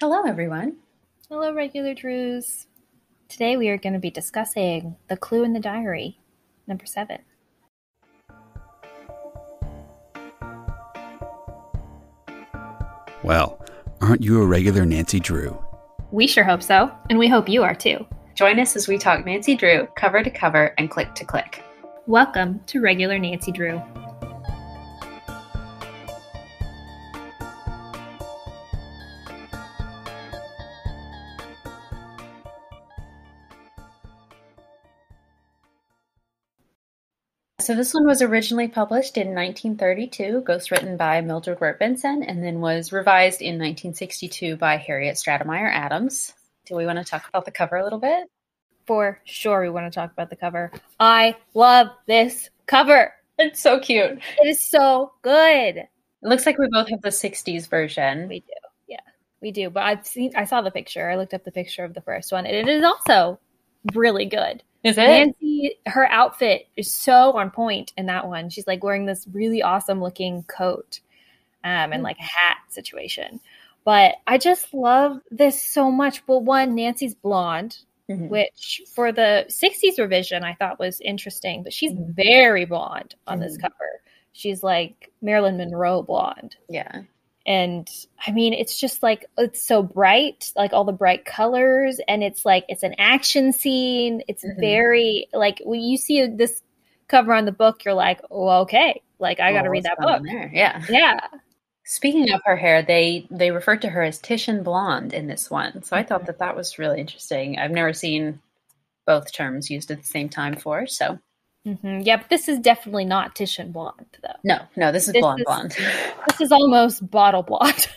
Hello, everyone. Hello, regular Drews. Today we are going to be discussing The Clue in the Diary, number seven. Well, aren't you a regular Nancy Drew? We sure hope so, and we hope you are too. Join us as we talk Nancy Drew cover to cover and click to click. Welcome to Regular Nancy Drew. So this one was originally published in 1932, ghostwritten by Mildred Wirt Benson, and then was revised in 1962 by Harriet Stratemeyer Adams. Do we want to talk about the cover a little bit? For sure, we want to talk about the cover. I love this cover. It's so cute. It is so good. It looks like we both have the 60s version. We do. Yeah, we do. But I've seen, I saw the picture. I looked up the picture of the first one, and it is also really good. Is it? Nancy, her outfit is so on point in that one. She's like wearing this really awesome looking coat um, and like a hat situation. But I just love this so much. Well, one, Nancy's blonde, Mhm. which for the 60s revision I thought was interesting, but she's Mhm. very blonde on this Mhm. cover. She's like Marilyn Monroe blonde. Yeah. And I mean, it's just like, it's so bright, like all the bright colors. And it's like, it's an action scene. It's Mhm. very, like, when you see this cover on the book, you're like, oh, okay. Like, I got to Well, read that book. There. Yeah. Yeah. Speaking of her hair, they they referred to her as Titian blonde in this one. So I Mm-hmm. thought that that was really interesting. I've never seen both terms used at the same time before. So hmm Yeah. But this is definitely not Titian blonde, though. no, no, this is This blonde is- blonde. This is almost bottle blonde.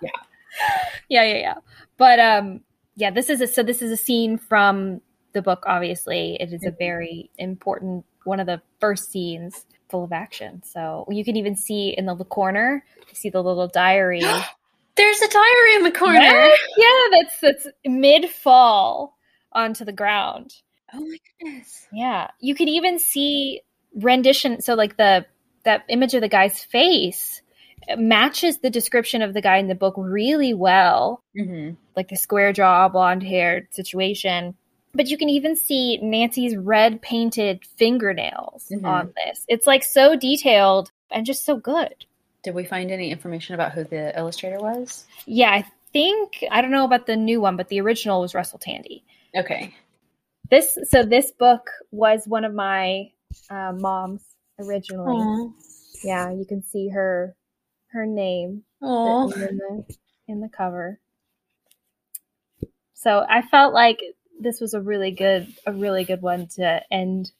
Yeah. Yeah. Yeah. Yeah. But, um, yeah, this is a, so this is a scene from the book, obviously. It is a Mhm. very important, one of the first scenes full of action. So you can even see in the corner, you see the little diary. There's a diary in the corner. Yeah, yeah, that's that's mid fall onto the ground. Oh my goodness. Yeah, you can even see rendition. So like the that image of the guy's face matches the description of the guy in the book really well, hmm like the square jaw, blonde hair situation. But you can even see Nancy's red painted fingernails Mhm. on this. It's like so detailed and just so good. Did we find any information about who the illustrator was? Yeah, I think I don't know about the new one, but the original was Russell Tandy. Okay. This so this book was one of my uh, mom's originally. Yeah, you can see her her name in the in the cover. So I felt like this was a really good a really good one to end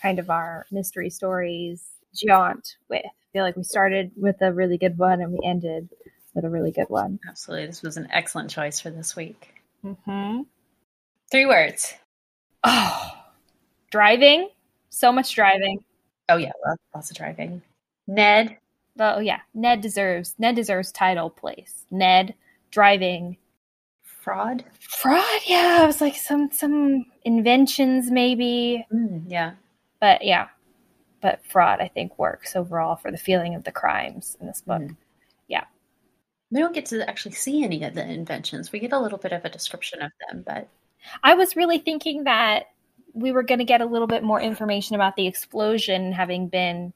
kind of our mystery stories jaunt with. I feel like we started with a really good one and we ended with a really good one. Absolutely. This was an excellent choice for this week. Mm-hmm. Three words. Oh, driving. So much driving. Oh yeah, lots, of driving. Ned. Oh yeah, Ned deserves Ned deserves title place. Ned driving. Fraud. Fraud, yeah. I was like some some inventions maybe, Mm, yeah. but yeah, but fraud I think works overall for the feeling of the crimes in this book. Yeah. We don't get to actually see any of the inventions. We get a little bit of a description of them, but I was really thinking that we were going to get a little bit more information about the explosion having been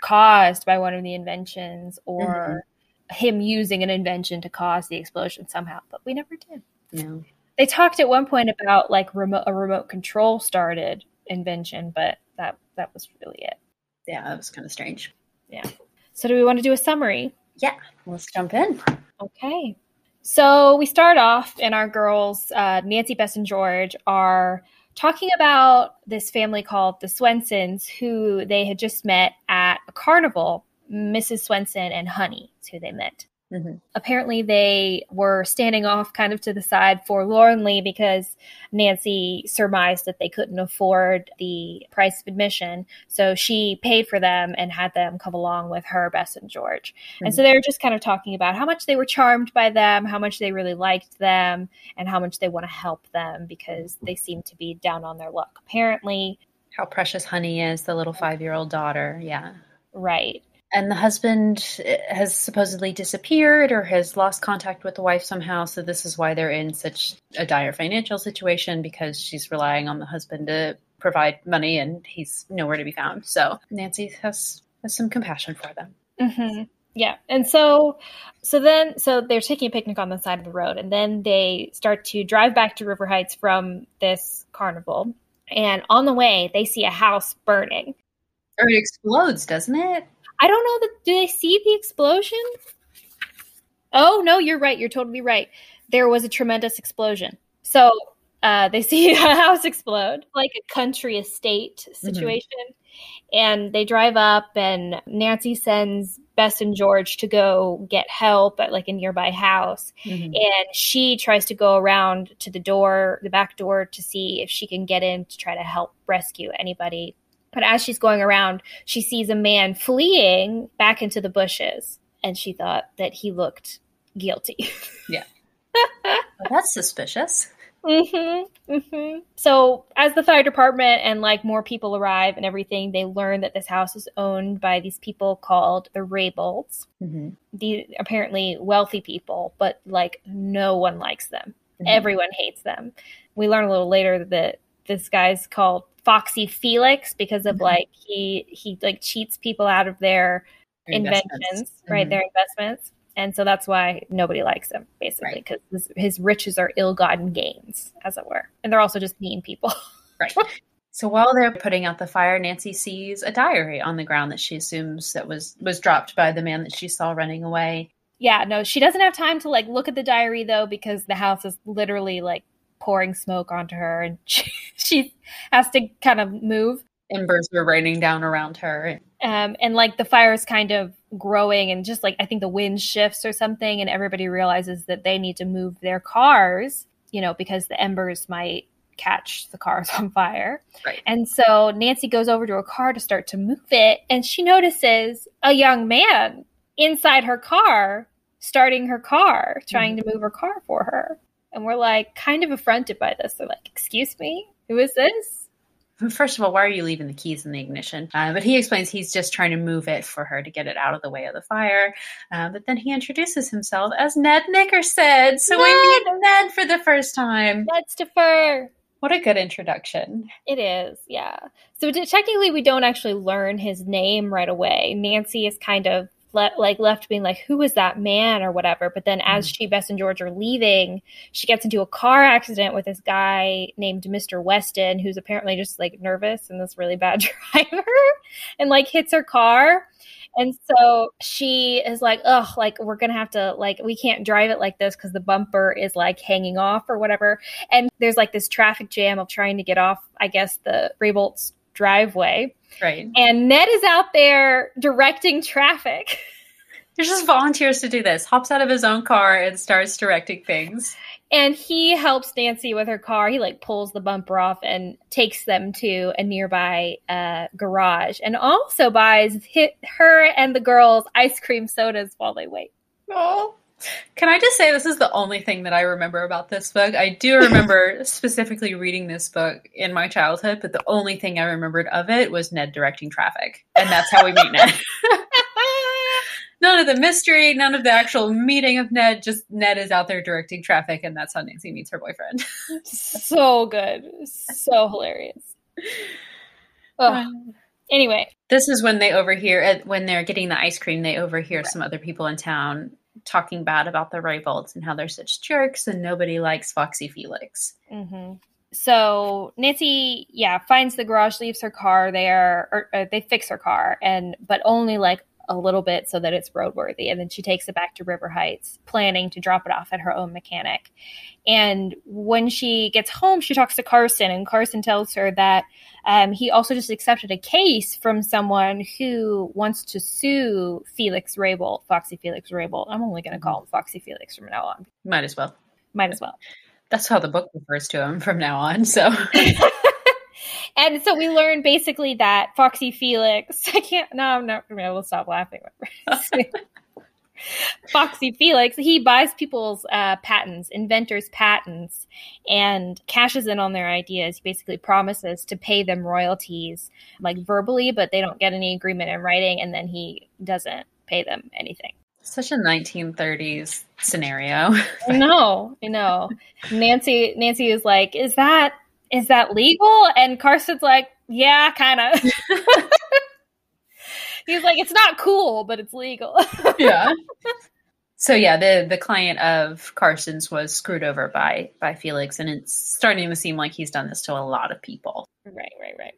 caused by one of the inventions or mm-hmm. him using an invention to cause the explosion somehow, but we never did. know. They talked at one point about like remote a remote control started invention, but that that was really it. Yeah, that was kind of strange. Yeah. So do we want to do a summary? Yeah, let's jump in. Okay. So we start off, and our girls, uh, Nancy, Bess, and George, are talking about this family called the Swensons, who they had just met at a carnival. Mrs. Swenson and Honey is who they met. Mhm. Apparently, they were standing off kind of to the side forlornly because Nancy surmised that they couldn't afford the price of admission. So she paid for them and had them come along with her, Bess, and George. And so they were just kind of talking about how much they were charmed by them, how much they really liked them, and how much they want to help them because they seem to be down on their luck. Apparently, How precious Honey is, the little five year old daughter. Yeah. right. And the husband has supposedly disappeared or has lost contact with the wife somehow. So, this is why they're in such a dire financial situation because she's relying on the husband to provide money and he's nowhere to be found. So, Nancy has, has some compassion for them. Mm-hmm. Yeah. And so so then so they're taking a picnic on the side of the road and then they start to drive back to River Heights from this carnival. And on the way they see a house burning. Or it explodes, doesn't it? I don't know that do they see the explosion? Oh no, you're right. You're totally right. There was a tremendous explosion. So uh, they see a house explode, like a country estate situation. Mm-hmm. And they drive up, and Nancy sends Bess and George to go get help at like a nearby house. Mm-hmm. And she tries to go around to the door, the back door, to see if she can get in to try to help rescue anybody. But as she's going around, she sees a man fleeing back into the bushes. And she thought that he looked guilty. Yeah. well, that's suspicious. Mm-hmm, mm-hmm. So as the fire department and like more people arrive and everything, they learn that this house is owned by these people called the Raybolts. Mm-hmm. The apparently wealthy people, but like no one likes them. Mm-hmm. Everyone hates them. We learn a little later that this guy's called Foxy Felix because of mm-hmm. like he he like cheats people out of their, inventions, right? Mm-hmm. Their investments and so that's why nobody likes him basically because right. his, his, riches are ill-gotten gains as it were and they're also just mean people right so while they're putting out the fire nancy sees a diary on the ground that she assumes that was was dropped by the man that she saw running away yeah no she doesn't have time to like look at the diary though because the house is literally like pouring smoke onto her and she, she has to kind of move embers are raining down around her um, and like the fire is kind of growing and just like I think the wind shifts or something and everybody realizes that they need to move their cars, you know, because the embers might catch the cars on fire. Right. And so Nancy goes over to her car to start to move it and she notices a young man inside her car starting her car, trying mm-hmm. to move her car for her. And we're like kind of affronted by this. They're like, "Excuse me? Who is this?" First of all, why are you leaving the keys in the ignition? Uh, but he explains he's just trying to move it for her to get it out of the way of the fire. Uh, but then he introduces himself as Ned Nickerson. So Ned! we meet Ned for the first time. Ned Stiffer. What a good introduction. It is, yeah. So technically, we don't actually learn his name right away. Nancy is kind of le- like left being like, who is that man or whatever. But then as mm. she, Bess, and George are leaving, she gets into a car accident with this guy named Mr. Weston, who's apparently just like nervous and this really bad driver, and like hits her car. And so she is like, oh, like we're gonna have to like we can't drive it like this because the bumper is like hanging off or whatever. And there's like this traffic jam of trying to get off, I guess, the Raybolt's driveway. Right. And Ned is out there directing traffic. He just volunteers to do this, hops out of his own car and starts directing things. And he helps Nancy with her car. He like pulls the bumper off and takes them to a nearby uh, garage and also buys hit her and the girls ice cream sodas while they wait. Oh. Can I just say this is the only thing that I remember about this book? I do remember specifically reading this book in my childhood, but the only thing I remembered of it was Ned directing traffic. And that's how we meet Ned. none of the mystery, none of the actual meeting of Ned, just Ned is out there directing traffic and that's how Nancy meets her boyfriend. so good. So hilarious. Um, anyway, this is when they overhear when they're getting the ice cream, they overhear right. some other people in town talking bad about the Raybolts and how they're such jerks and nobody likes Foxy Felix. Mm-hmm. So Nancy, yeah, finds the garage, leaves her car there, or, or, they fix her car, and but only like a little bit so that it's roadworthy. And then she takes it back to River Heights, planning to drop it off at her own mechanic. And when she gets home, she talks to Carson, and Carson tells her that um, he also just accepted a case from someone who wants to sue Felix Raybolt, Foxy Felix Raybolt. I'm only going to call him Foxy Felix from now on. Might as well. Might as well. That's how the book refers to him from now on. So. and so we learned basically that Foxy Felix, I can't, no, I'm not going to be able to stop laughing. Foxy Felix, he buys people's uh, patents, inventors' patents, and cashes in on their ideas. He basically promises to pay them royalties, like verbally, but they don't get any agreement in writing, and then he doesn't pay them anything. Such a 1930s scenario. no, I know. Nancy Nancy is like, "Is that is that legal?" And Carson's like, "Yeah, kind of." He's like, "It's not cool, but it's legal." yeah. So yeah, the the client of Carson's was screwed over by by Felix, and it's starting to seem like he's done this to a lot of people. Right, right, right.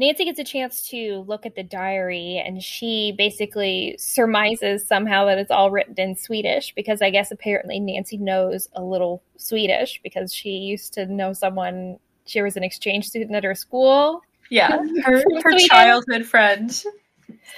Nancy gets a chance to look at the diary and she basically surmises somehow that it's all written in Swedish because I guess apparently Nancy knows a little Swedish because she used to know someone, she was an exchange student at her school. Yeah, her, her childhood friend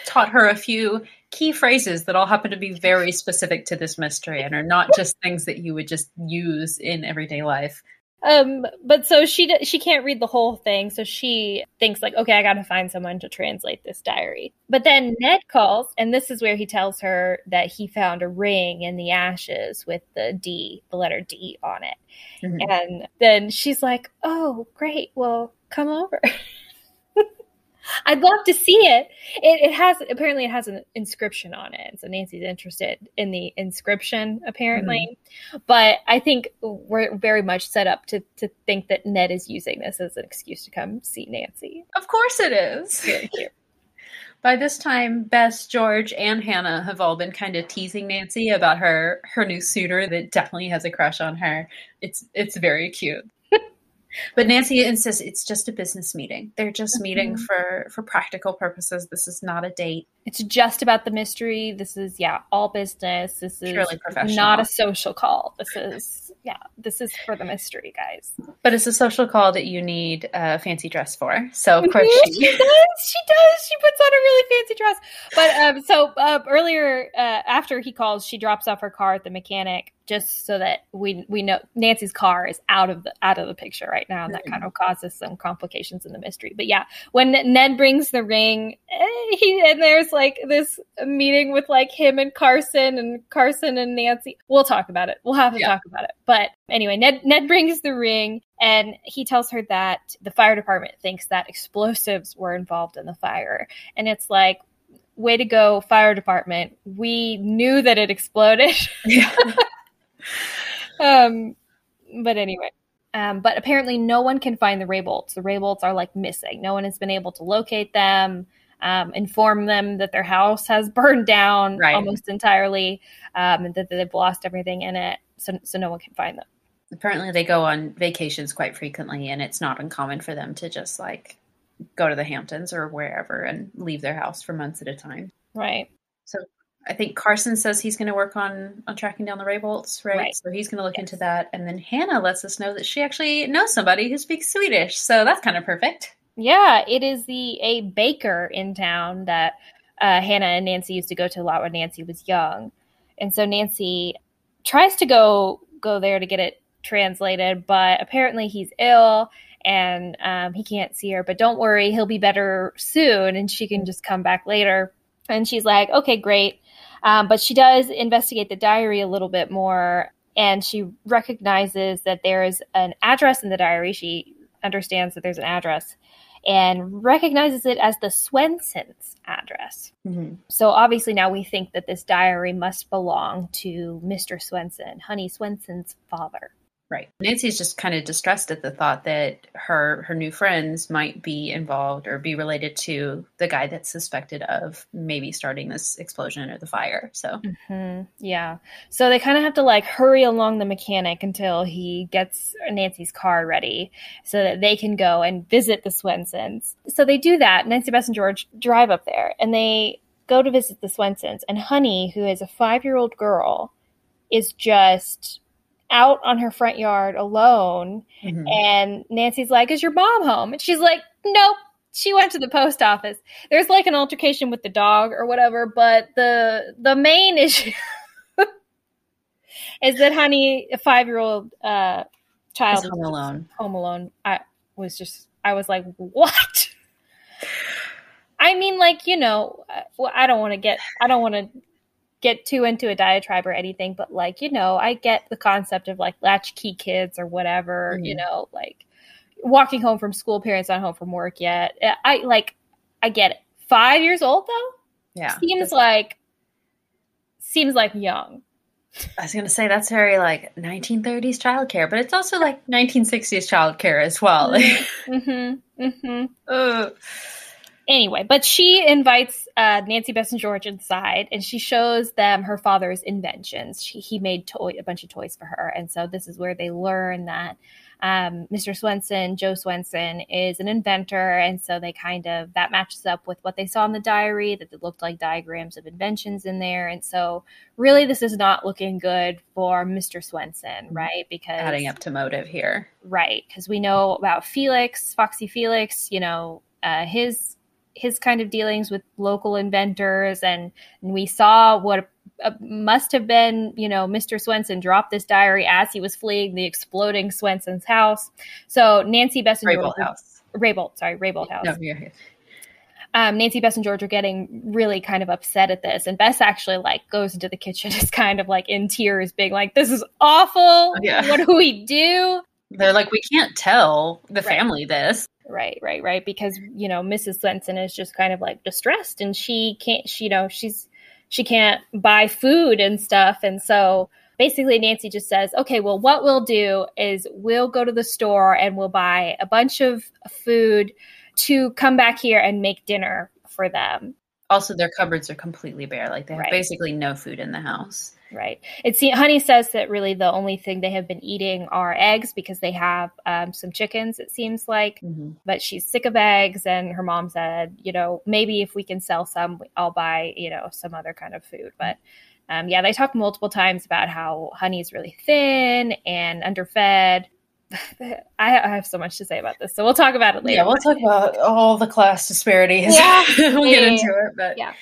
taught her a few key phrases that all happen to be very specific to this mystery and are not just things that you would just use in everyday life. Um, but so she she can't read the whole thing, so she thinks like, okay, I got to find someone to translate this diary. But then Ned calls, and this is where he tells her that he found a ring in the ashes with the D, the letter D on it. Mm-hmm. And then she's like, oh, great, well, come over. I'd love to see it. it. It has apparently it has an inscription on it, so Nancy's interested in the inscription apparently. Mm-hmm. But I think we're very much set up to to think that Ned is using this as an excuse to come see Nancy. Of course, it is. Very cute. By this time, Bess, George, and Hannah have all been kind of teasing Nancy about her her new suitor that definitely has a crush on her. It's it's very cute. But Nancy insists it's just a business meeting. They're just mm-hmm. meeting for for practical purposes. This is not a date. It's just about the mystery. This is yeah, all business. This is not a social call. This is yeah, this is for the mystery, guys. But it's a social call that you need a fancy dress for. So of course she, she does. She does. She puts on a really fancy dress. But um, so uh, earlier, uh, after he calls, she drops off her car at the mechanic just so that we we know Nancy's car is out of the out of the picture right now, and that kind of causes some complications in the mystery. But yeah, when Ned brings the ring, eh, he and there's like this meeting with like him and Carson and Carson and Nancy. We'll talk about it. We'll have to yeah. talk about it. But anyway, Ned Ned brings the ring and he tells her that the fire department thinks that explosives were involved in the fire, and it's like way to go fire department we knew that it exploded yeah. um, but anyway. Um, but apparently, no one can find the Raybolts. The Raybolts are like missing. No one has been able to locate them, um, inform them that their house has burned down right. almost entirely, um, and that they've lost everything in it. So, so no one can find them. Apparently, they go on vacations quite frequently, and it's not uncommon for them to just like go to the Hamptons or wherever and leave their house for months at a time. Right. So I think Carson says he's going to work on on tracking down the Raybolts, right? right? So he's going to look yes. into that, and then Hannah lets us know that she actually knows somebody who speaks Swedish, so that's kind of perfect. Yeah, it is the a baker in town that uh, Hannah and Nancy used to go to a lot when Nancy was young, and so Nancy tries to go go there to get it translated, but apparently he's ill and um, he can't see her. But don't worry, he'll be better soon, and she can just come back later. And she's like, okay, great. Um, but she does investigate the diary a little bit more and she recognizes that there is an address in the diary. She understands that there's an address and recognizes it as the Swensons address. Mm-hmm. So obviously now we think that this diary must belong to Mr. Swenson, Honey Swenson's father. Right. Nancy's just kind of distressed at the thought that her her new friends might be involved or be related to the guy that's suspected of maybe starting this explosion or the fire. So mm-hmm. yeah, so they kind of have to like hurry along the mechanic until he gets Nancy's car ready so that they can go and visit the Swensons. So they do that. Nancy Bess and George drive up there and they go to visit the Swensons. And Honey, who is a five year old girl, is just out on her front yard alone. Mm-hmm. And Nancy's like, Is your mom home? And she's like, Nope. She went to the post office. There's like an altercation with the dog or whatever, but the the main issue is that honey, a five year old uh, child home alone. Home alone. I was just I was like, What? I mean, like, you know, I don't want to get I don't want to get too into a diatribe or anything, but like, you know, I get the concept of like latchkey kids or whatever, mm-hmm. you know, like walking home from school, parents not home from work yet. I like, I get it. Five years old though? Yeah. Seems like, seems like young. I was going to say that's very like 1930s childcare, but it's also like 1960s childcare as well. mm-hmm. Mm-hmm. Anyway, but she invites uh, Nancy Bess and George inside, and she shows them her father's inventions. She, he made toy a bunch of toys for her, and so this is where they learn that um, Mr. Swenson, Joe Swenson, is an inventor, and so they kind of that matches up with what they saw in the diary that it looked like diagrams of inventions in there, and so really this is not looking good for Mr. Swenson, mm-hmm. right? Because adding up to motive here, right? Because we know about Felix, Foxy Felix, you know, uh, his his kind of dealings with local inventors and, and we saw what uh, must have been, you know, Mr. Swenson dropped this diary as he was fleeing the exploding Swenson's house. So Nancy Bess and Raybolt House. Raybolt, sorry, Raybolt House. No, you're here. Um, Nancy, Bess, and George are getting really kind of upset at this, and Bess actually like goes into the kitchen, is kind of like in tears, being like, "This is awful. Yeah. What do we do?" They're like, "We can't tell the right. family this." Right, right, right. Because you know, Mrs. Swenson is just kind of like distressed, and she can't. She, you know, she's she can't buy food and stuff. And so basically, Nancy just says, okay, well, what we'll do is we'll go to the store and we'll buy a bunch of food to come back here and make dinner for them. Also, their cupboards are completely bare. Like they have right. basically no food in the house. Right. It's Honey says that really the only thing they have been eating are eggs because they have um, some chickens. It seems like, mm-hmm. but she's sick of eggs, and her mom said, you know, maybe if we can sell some, I'll buy you know some other kind of food. But um, yeah, they talk multiple times about how Honey is really thin and underfed. I have so much to say about this, so we'll talk about it later. Yeah, we'll talk about all the class disparities. Yeah, we'll get into it, but yeah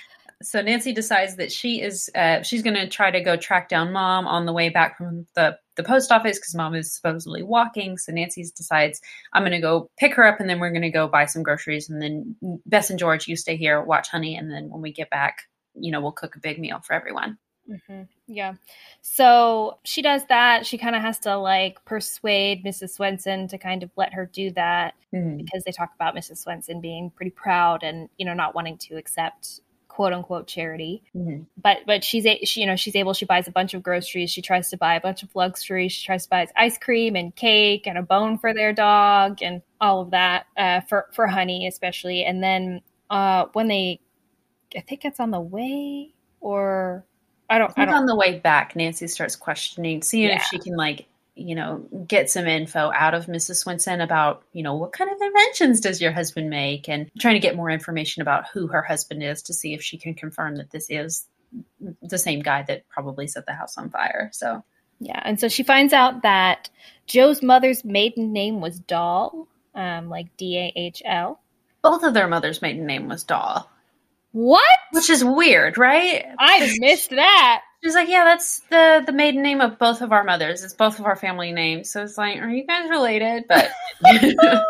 so Nancy decides that she is uh, she's going to try to go track down mom on the way back from the the post office because mom is supposedly walking. So Nancy decides I'm going to go pick her up and then we're going to go buy some groceries and then Bess and George you stay here watch Honey and then when we get back you know we'll cook a big meal for everyone. Mm-hmm. Yeah. So she does that. She kind of has to like persuade Mrs. Swenson to kind of let her do that mm-hmm. because they talk about Mrs. Swenson being pretty proud and, you know, not wanting to accept quote unquote charity. Mm-hmm. But but she's a, she, you know she's able. She buys a bunch of groceries. She tries to buy a bunch of luxury. She tries to buy ice cream and cake and a bone for their dog and all of that uh, for for Honey especially. And then uh, when they, I think it's on the way or I don't. I, I don't. On the way back, Nancy starts questioning, seeing yeah. if she can like you know, get some info out of Mrs. Swenson about, you know, what kind of inventions does your husband make and trying to get more information about who her husband is to see if she can confirm that this is the same guy that probably set the house on fire. So, yeah. And so she finds out that Joe's mother's maiden name was Dahl, um, like D A H L. Both of their mother's maiden name was Dahl. What? Which is weird, right? I missed that. She's like, yeah, that's the the maiden name of both of our mothers. It's both of our family names. So it's like, are you guys related? But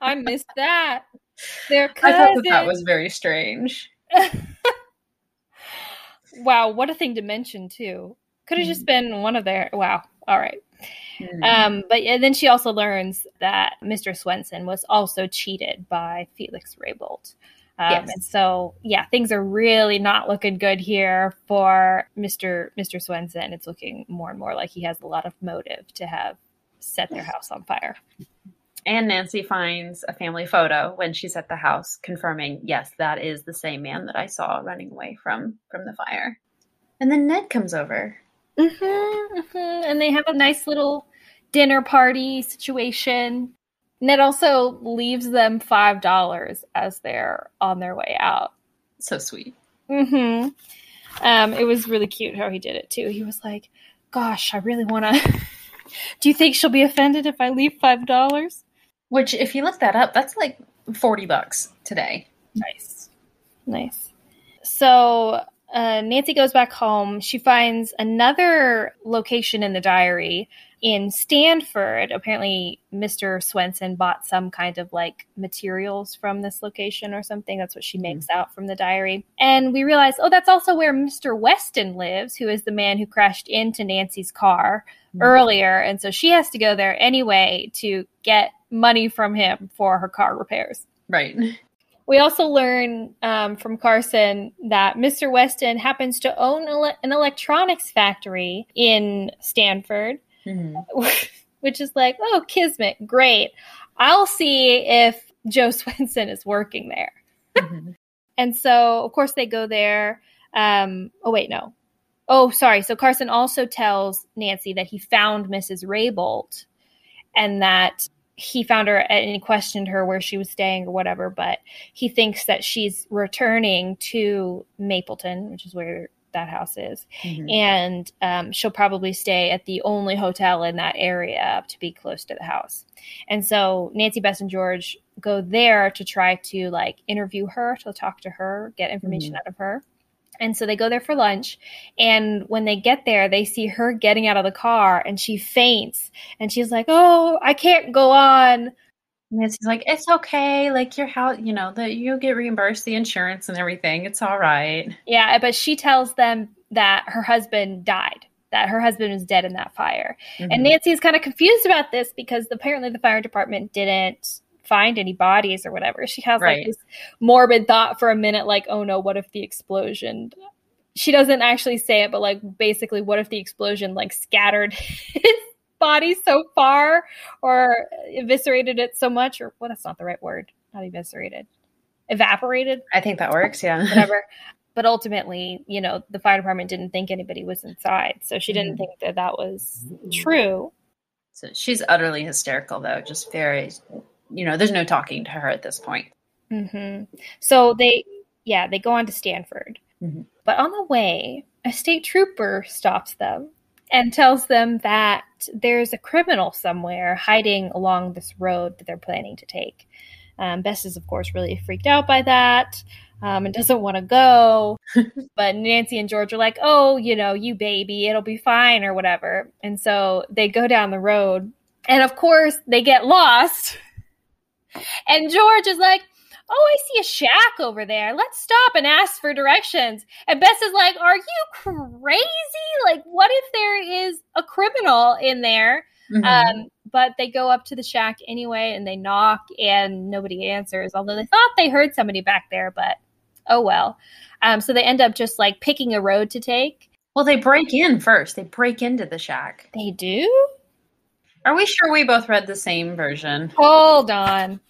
I missed that. They're cousins. I thought that, that was very strange. wow, what a thing to mention too. Could have mm. just been one of their. Wow. All right. Mm. Um, but yeah, then she also learns that Mr. Swenson was also cheated by Felix Raybolt. Um, yes. And so, yeah, things are really not looking good here for Mr. Mr. Swenson. It's looking more and more like he has a lot of motive to have set their house on fire. And Nancy finds a family photo when she's at the house, confirming, yes, that is the same man that I saw running away from from the fire. And then Ned comes over. Mm-hmm, mm-hmm. And they have a nice little dinner party situation. Ned also leaves them five dollars as they're on their way out. So sweet. Mm-hmm. Um, it was really cute how he did it too. He was like, "Gosh, I really want to." Do you think she'll be offended if I leave five dollars? Which, if you look that up, that's like forty bucks today. Nice, nice. So uh, Nancy goes back home. She finds another location in the diary in Stanford. Apparently, Mr. Swenson bought some kind of like materials from this location or something. That's what she makes mm-hmm. out from the diary. And we realize, oh, that's also where Mr. Weston lives, who is the man who crashed into Nancy's car mm-hmm. earlier. And so she has to go there anyway to get money from him for her car repairs. Right. We also learn um, from Carson that Mr. Weston happens to own ele- an electronics factory in Stanford, mm-hmm. which is like, oh, Kismet, great. I'll see if Joe Swenson is working there. Mm-hmm. and so, of course, they go there. Um, oh, wait, no. Oh, sorry. So Carson also tells Nancy that he found Mrs. Raybolt and that he found her and he questioned her where she was staying or whatever, but he thinks that she's returning to Mapleton, which is where that house is, mm-hmm. and um, she'll probably stay at the only hotel in that area to be close to the house. And so Nancy Bess and George go there to try to like interview her, to talk to her, get information mm-hmm. out of her. And so they go there for lunch. And when they get there, they see her getting out of the car and she faints. And she's like, Oh, I can't go on. It's like, It's okay. Like your house, you know, that you'll get reimbursed the insurance and everything. It's all right. Yeah. But she tells them that her husband died. That her husband was dead in that fire. Mm-hmm. And Nancy is kind of confused about this because apparently the fire department didn't find any bodies or whatever. She has right. like this morbid thought for a minute, like, oh no, what if the explosion? She doesn't actually say it, but like basically, what if the explosion like scattered his body so far or eviscerated it so much, or well, that's not the right word, not eviscerated, evaporated. I think that works, yeah. Whatever. But ultimately, you know, the fire department didn't think anybody was inside. So she didn't mm. think that that was true. So she's utterly hysterical, though, just very you know, there's no talking to her at this point. Mm-hmm. So they, yeah, they go on to Stanford. Mm-hmm. But on the way, a state trooper stops them and tells them that there's a criminal somewhere hiding along this road that they're planning to take. Um, Bess is, of course, really freaked out by that um, and doesn't want to go. but Nancy and George are like, oh, you know, you baby, it'll be fine or whatever. And so they go down the road. And of course, they get lost and George is like, Oh, I see a shack over there. Let's stop and ask for directions. And Bess is like, Are you crazy? Like, what if there is a criminal in there? Mm-hmm. Um, but they go up to the shack anyway and they knock and nobody answers, although they thought they heard somebody back there, but oh well. Um, so they end up just like picking a road to take. Well, they break in first. They break into the shack. They do? Are we sure we both read the same version? Hold on.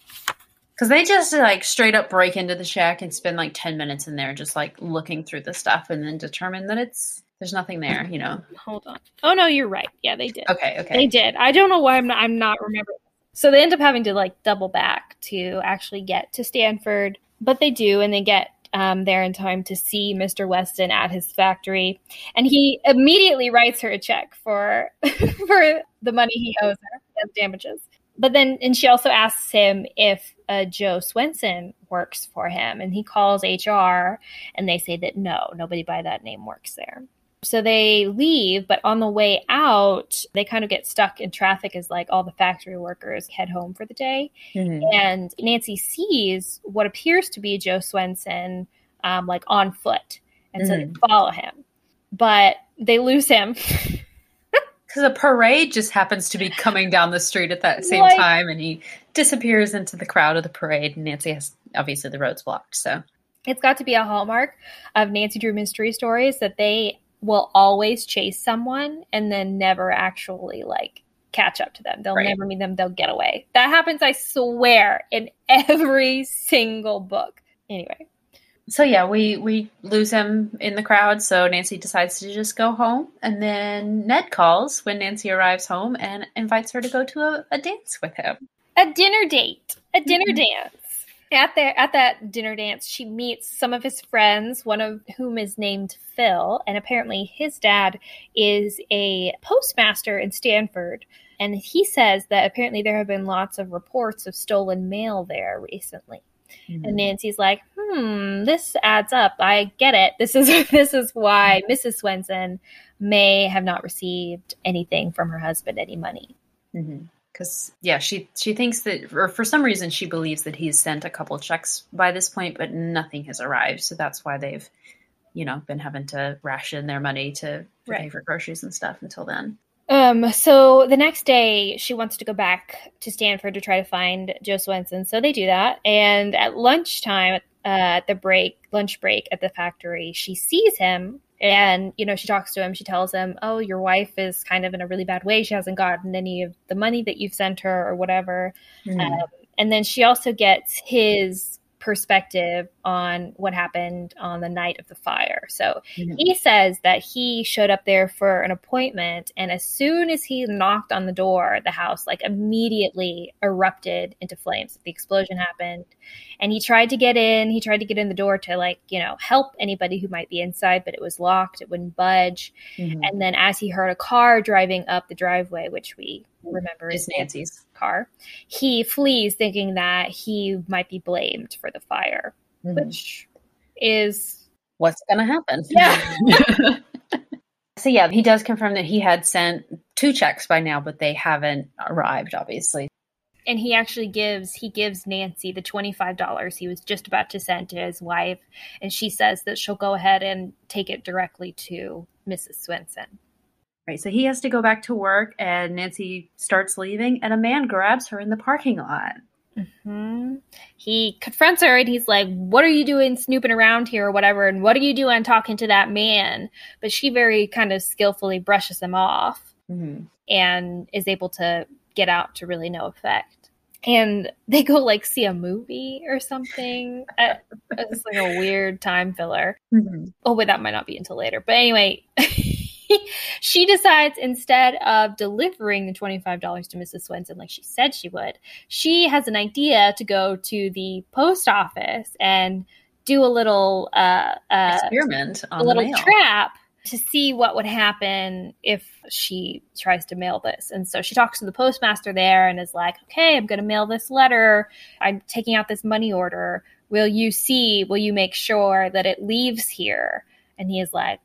Because they just like straight up break into the shack and spend like 10 minutes in there just like looking through the stuff and then determine that it's there's nothing there, you know. Hold on. Oh no, you're right. Yeah, they did. Okay, okay. They did. I don't know why I'm not I'm not remembering. So they end up having to like double back to actually get to Stanford, but they do and they get um, there in time to see Mr. Weston at his factory, and he immediately writes her a check for for the money he owes her as damages. But then, and she also asks him if uh, Joe Swenson works for him, and he calls HR, and they say that no, nobody by that name works there. So they leave, but on the way out, they kind of get stuck in traffic as like all the factory workers head home for the day. Mm-hmm. And Nancy sees what appears to be Joe Swenson um, like on foot. And mm-hmm. so they mm-hmm. follow him, but they lose him. Because a parade just happens to be coming down the street at that same like, time, and he disappears into the crowd of the parade. And Nancy has obviously the road's blocked, so it's got to be a hallmark of Nancy Drew mystery stories that they will always chase someone and then never actually like catch up to them. They'll right. never meet them. They'll get away. That happens, I swear, in every single book. Anyway. So yeah, we we lose him in the crowd. So Nancy decides to just go home, and then Ned calls when Nancy arrives home and invites her to go to a, a dance with him. A dinner date. A dinner mm-hmm. dance. At the at that dinner dance, she meets some of his friends, one of whom is named Phil, and apparently his dad is a postmaster in Stanford. And he says that apparently there have been lots of reports of stolen mail there recently. Mm-hmm. And Nancy's like, "Hmm, this adds up. I get it. This is this is why Mrs. Swenson may have not received anything from her husband, any money." Because mm-hmm. yeah, she she thinks that, or for some reason, she believes that he's sent a couple checks by this point, but nothing has arrived. So that's why they've, you know, been having to ration their money to, to right. pay for groceries and stuff until then. Um, so the next day, she wants to go back to Stanford to try to find Joe Swenson. So they do that. And at lunchtime, uh, at the break, lunch break at the factory, she sees him and, you know, she talks to him. She tells him, Oh, your wife is kind of in a really bad way. She hasn't gotten any of the money that you've sent her or whatever. Mm. Um, and then she also gets his perspective on what happened on the night of the fire. So mm-hmm. he says that he showed up there for an appointment, and as soon as he knocked on the door, the house like immediately erupted into flames. The explosion happened, and he tried to get in. He tried to get in the door to like you know help anybody who might be inside, but it was locked. It wouldn't budge. Mm-hmm. And then as he heard a car driving up the driveway, which we remember is Nancy's car. He flees thinking that he might be blamed for the fire, mm-hmm. which is what's going to happen. Yeah. so yeah, he does confirm that he had sent two checks by now, but they haven't arrived obviously. And he actually gives he gives Nancy the $25 he was just about to send to his wife and she says that she'll go ahead and take it directly to Mrs. Swenson. Right. So he has to go back to work, and Nancy starts leaving, and a man grabs her in the parking lot. Mm-hmm. He confronts her and he's like, What are you doing snooping around here or whatever? And what are you doing talking to that man? But she very kind of skillfully brushes him off mm-hmm. and is able to get out to really no effect. And they go like see a movie or something. It's like a weird time filler. Mm-hmm. Oh, wait, that might not be until later. But anyway. she decides instead of delivering the $25 to Mrs. Swenson like she said she would, she has an idea to go to the post office and do a little uh, uh, experiment, on a little trap to see what would happen if she tries to mail this. And so she talks to the postmaster there and is like, okay, I'm going to mail this letter. I'm taking out this money order. Will you see? Will you make sure that it leaves here? And he is like,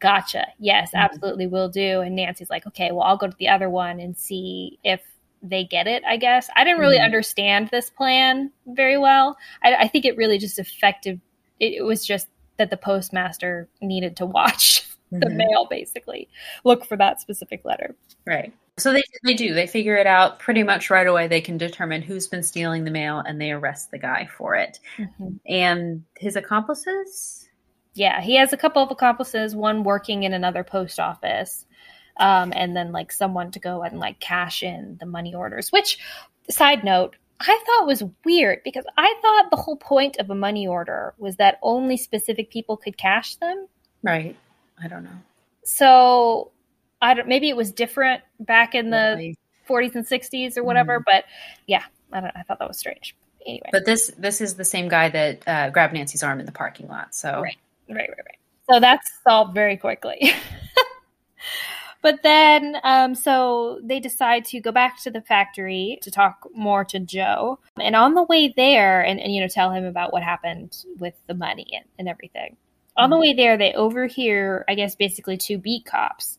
gotcha. Yes, mm-hmm. absolutely will do. And Nancy's like, okay, well, I'll go to the other one and see if they get it, I guess. I didn't really mm-hmm. understand this plan very well. I, I think it really just affected It, it, was just that the postmaster needed to watch mm-hmm. the mail, basically, look for that specific letter. Right. So they they do. They figure it out pretty much right away. They can determine who's been stealing the mail, and they arrest the guy for it. Mm-hmm. And his accomplices yeah, he has a couple of accomplices, one working in another post office, um, and then like someone to go and like cash in the money orders. Which, side note, I thought was weird because I thought the whole point of a money order was that only specific people could cash them. Right. I don't know. So I don't. Maybe it was different back in the really? 40s and 60s or whatever. Mm. But yeah, I don't. I thought that was strange. Anyway. But this this is the same guy that uh, grabbed Nancy's arm in the parking lot. So right. Right, right, right. So that's solved very quickly. but then, um, so they decide to go back to the factory to talk more to Joe. And on the way there, and, and you know, tell him about what happened with the money and, and everything. Mm-hmm. On the mm-hmm. way there, they overhear, I guess, basically two beat cops.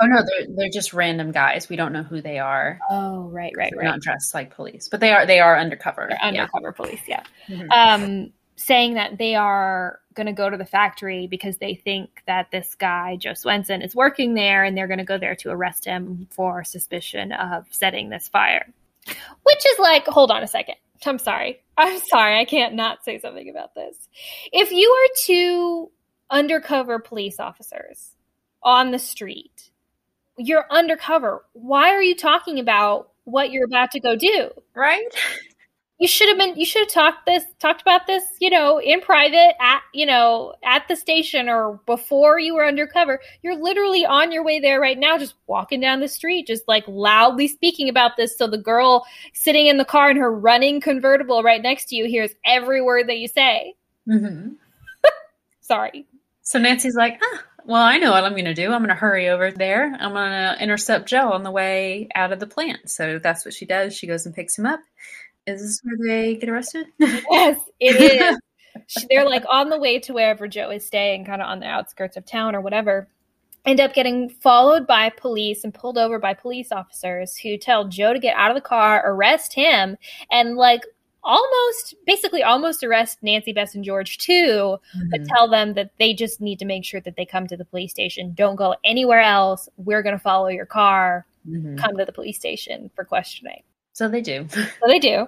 Oh no, they're they're just random guys. We don't know who they are. Oh right, right, they're right. Not dressed like police, but they are they are undercover. They're undercover yeah. police, yeah. Mm-hmm. Um, saying that they are going to go to the factory because they think that this guy, Joe Swenson, is working there and they're going to go there to arrest him for suspicion of setting this fire. Which is like, hold on a second. I'm sorry. I'm sorry. I can't not say something about this. If you are two undercover police officers on the street, you're undercover. Why are you talking about what you're about to go do? Right? You should have been you should have talked this talked about this you know in private at you know at the station or before you were undercover. You're literally on your way there right now just walking down the street just like loudly speaking about this. So the girl sitting in the car in her running convertible right next to you hears every word that you say. Mm-hmm. sorry. So nancy's like ah, well i know what i'm going to do. I'm going to hurry over there. I'm going to intercept joe on the way out of the plant. So that's what she does. She goes and picks him up Is this where they get arrested? yes, it is. They're like on the way to wherever Joe is staying, kind of on the outskirts of town or whatever. End up getting followed by police and pulled over by police officers who tell Joe to get out of the car, arrest him, and like almost basically almost arrest Nancy Bess and George too, mm-hmm. but tell them that they just need to make sure that they come to the police station. Don't go anywhere else. We're going to follow your car. Mm-hmm. Come to the police station for questioning. So they do. so they do.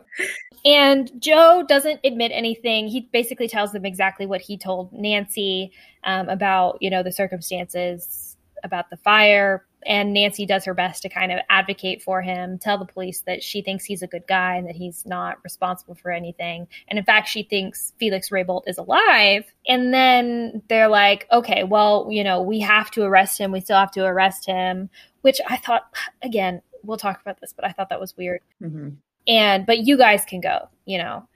And Joe doesn't admit anything. He basically tells them exactly what he told Nancy um, about, you know, the circumstances about the fire, and Nancy does her best to kind of advocate for him, tell the police that she thinks he's a good guy and that he's not responsible for anything. And in fact, she thinks Felix Raybolt is alive. And then they're like, okay, well, you know, we have to arrest him. We still have to arrest him, which I thought, again, we'll talk about this, but I thought that was weird. Mm-hmm. And, but you guys can go, you know.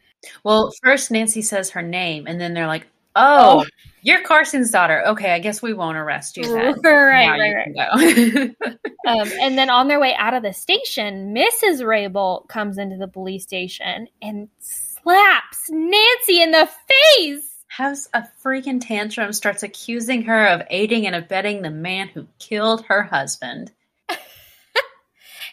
Well, first Nancy says her name, and then they're like, Oh, oh, you're Carson's daughter. Okay, I guess we won't arrest you then. right, right, right. um, and then on their way out of the station, Mrs. Raybolt comes into the police station and slaps Nancy in the face. Has a freaking tantrum, starts accusing her of aiding and abetting the man who killed her husband.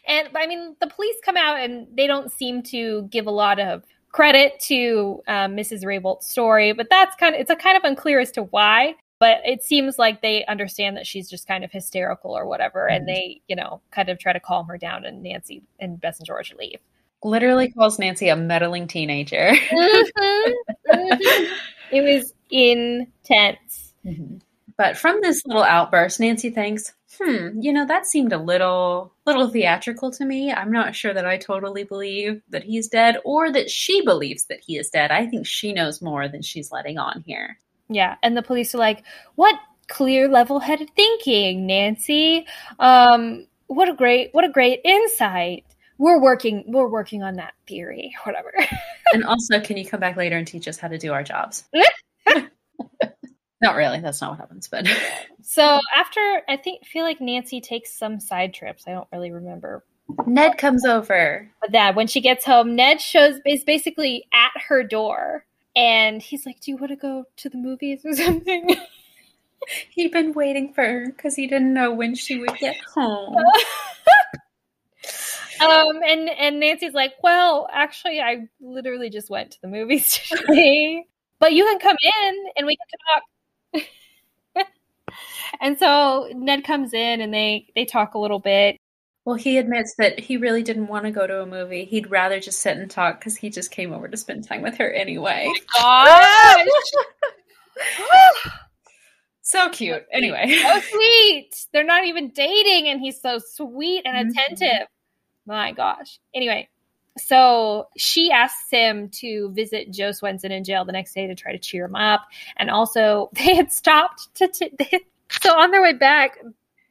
And I mean, the police come out and they don't seem to give a lot of credit to um, Mrs. Raybolt's story, but that's kind of it's a kind of unclear as to why. But it seems like they understand that she's just kind of hysterical or whatever, mm-hmm. and they, you know, kind of try to calm her down. And Nancy and Bess and George leave. Literally calls Nancy a meddling teenager. mm-hmm. Mm-hmm. It was intense. But from this little outburst, Nancy thinks, hmm, you know, that seemed a little little theatrical to me. I'm not sure that I totally believe that he's dead or that she believes that he is dead. I think she knows more than she's letting on here. Yeah, and the police are like, "What clear level-headed thinking, Nancy? Um what a great what a great insight." We're working we're working on that theory, whatever. and also, can you come back later and teach us how to do our jobs? Not really. That's not what happens. But so after, I think feel like Nancy takes some side trips. I don't really remember. Ned comes over. But that when she gets home, Ned shows is basically at her door, and he's like, "Do you want to go to the movies or something?" He'd been waiting for her because he didn't know when she would get home. um, and and Nancy's like, "Well, actually, I literally just went to the movies today." but you can come in and we can talk and so Ned comes in and they they talk a little bit. Well, he admits that he really didn't want to go to a movie. He'd rather just sit and talk because he just came over to spend time with her anyway. Oh so cute. Anyway, so sweet. They're not even dating, and he's so sweet and mm-hmm. attentive. My gosh. Anyway, so she asks him to visit Joe Swenson in jail the next day to try to cheer him up. And also, they had stopped to. T- had, so on their way back,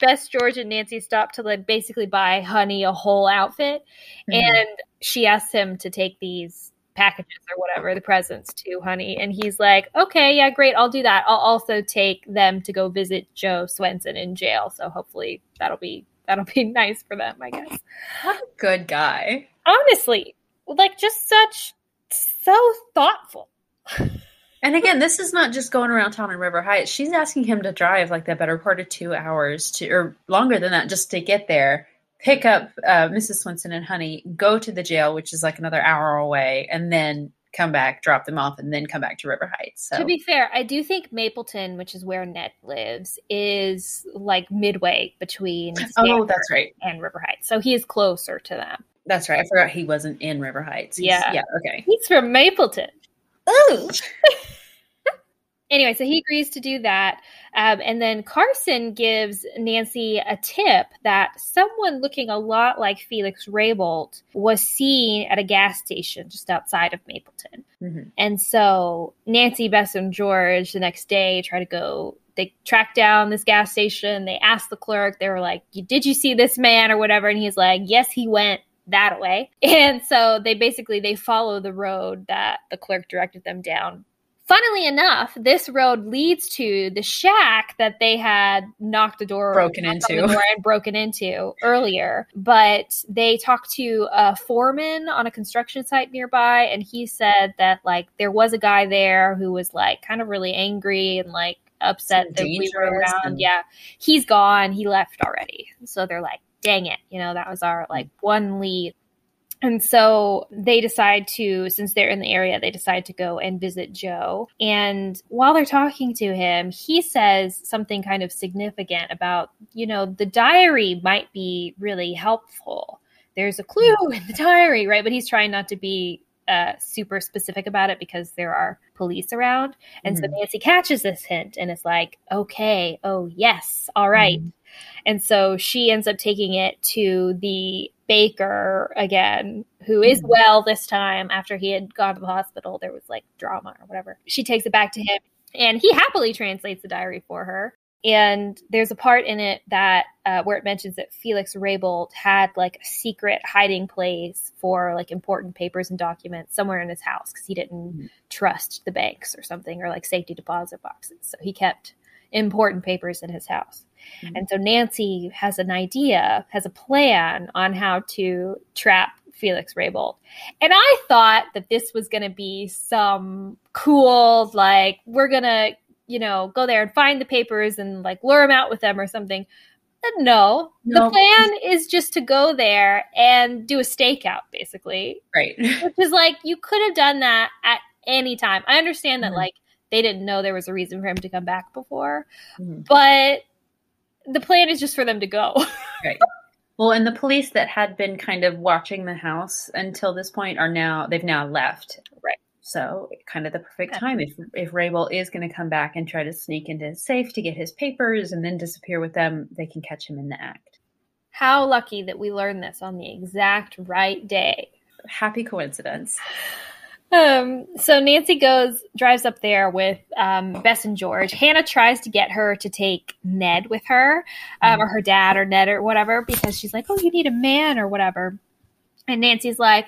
Bess, George, and Nancy stopped to like basically buy Honey a whole outfit, mm-hmm. and she asks him to take these packages or whatever the presents to Honey, and he's like, "Okay, yeah, great, I'll do that. I'll also take them to go visit Joe Swenson in jail. So hopefully that'll be that'll be nice for them, I guess." What a good guy honestly, like just such so thoughtful. And again, this is not just going around town in River Heights. She's asking him to drive like the better part of two hours to, or longer than that, just to get there, pick up uh, Mrs. Swenson and Honey, go to the jail, which is like another hour away, and then come back, drop them off, and then come back to River Heights. So. To be fair, I do think Mapleton, which is where Ned lives, is like midway between. oh, that's right. And River Heights, so he is closer to them. That's right. I forgot he wasn't in River Heights. He's, yeah. Yeah. Okay. He's from Mapleton. Ooh. anyway, so he agrees to do that. Um, and then Carson gives Nancy a tip that someone looking a lot like Felix Raybolt was seen at a gas station just outside of Mapleton. Mm-hmm. And so Nancy, Bess, and George the next day try to go they track down this gas station. They ask the clerk, they were like, Did you see this man or whatever? And he's like, Yes, he went that way. And so they basically they follow the road that the clerk directed them down funnily enough, this road leads to the shack that they had knocked the door broken into. the door and broken into earlier. But they talked to a foreman on a construction site nearby, and he said that like there was a guy there who was like kind of really angry and like upset that we were around. and- Yeah, he's gone. He left already. So they're like, dang it, you know, that was our like one lead. And so they decide to, since they're in the area, they decide to go and visit Joe. And while they're talking to him, he says something kind of significant about, you know, the diary might be really helpful. There's a clue in the diary, right? But he's trying not to be uh, super specific about it because there are police around. And so Mhm. Nancy catches this hint and it's like, okay, oh, yes, all right. Mhm. And so she ends up taking it to the baker again, who is Mhm. well this time after he had gone to the hospital. There was like drama or whatever. She takes it back to him and he happily translates the diary for her. And there's a part in it that uh, where it mentions that Felix Raybolt had like a secret hiding place for like important papers and documents somewhere in his house because he didn't Mhm. trust the banks or something or like safety deposit boxes. So he kept important papers in his house. Mhm. And so Nancy has an idea, has a plan on how to trap Felix Raybolt. And I thought that this was going to be some cool, like, we're going to, you know, go there and find the papers and like lure him out with them or something. But no, No. the plan is just to go there and do a stakeout, basically, Right. which is like, you could have done that at any time. I understand that, Mhm. like, they didn't know there was a reason for him to come back before, Mhm. but the plan is just for them to go. right. Well, and the police that had been kind of watching the house until this point are now they've now left. Right. So kind of the perfect Yeah. time if if Raybolt is going to come back and try to sneak into his safe to get his papers and then disappear with them, they can catch him in the act. How lucky that we learned this on the exact right day. Happy coincidence. Um, so Nancy goes, drives up there with um, Bess and George. Hannah tries to get her to take Ned with her, um, or her dad, or Ned, or whatever, because she's like, "Oh, you need a man, or whatever." And Nancy's like,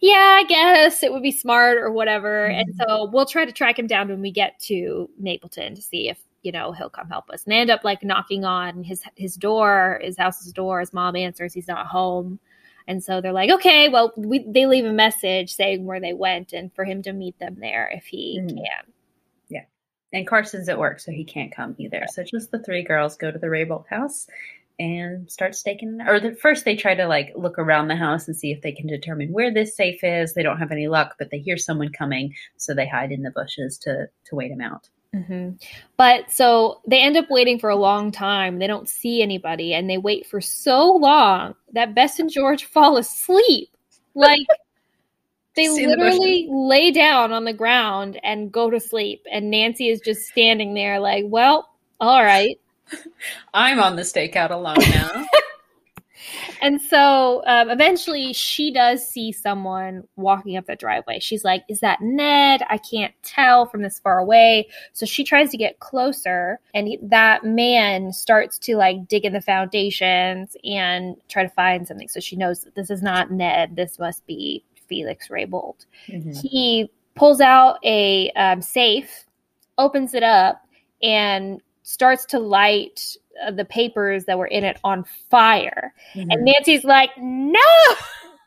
"Yeah, I guess it would be smart, or whatever." And so we'll try to track him down when we get to Mapleton to see if you know he'll come help us. And they end up like knocking on his his door, his house's door. His mom answers, he's not home. And so they're like, okay, well, we, they leave a message saying where they went and for him to meet them there if he Mhm. can. Yeah. And Carson's at work, so he can't come either. So just the three girls go to the Raybolt house and start staking. Or the, first, they try to like look around the house and see if they can determine where this safe is. They don't have any luck, but they hear someone coming, so they hide in the bushes to to wait him out. Hmm But so they end up waiting for a long time. They don't see anybody and they wait for so long that Bess and George fall asleep. Like they in the literally lay down on the ground and go to sleep. And Nancy is just standing there, like, well, all right. I'm on the stakeout alone now. And so um, eventually she does see someone walking up the driveway. She's like, Is that Ned? I can't tell from this far away. So she tries to get closer, and he- that man starts to like dig in the foundations and try to find something. So she knows that this is not Ned. This must be Felix Raybolt. Mhm. He pulls out a um, safe, opens it up, and starts to light uh, the papers that were in it on fire. And Mhm. Nancy's like, no.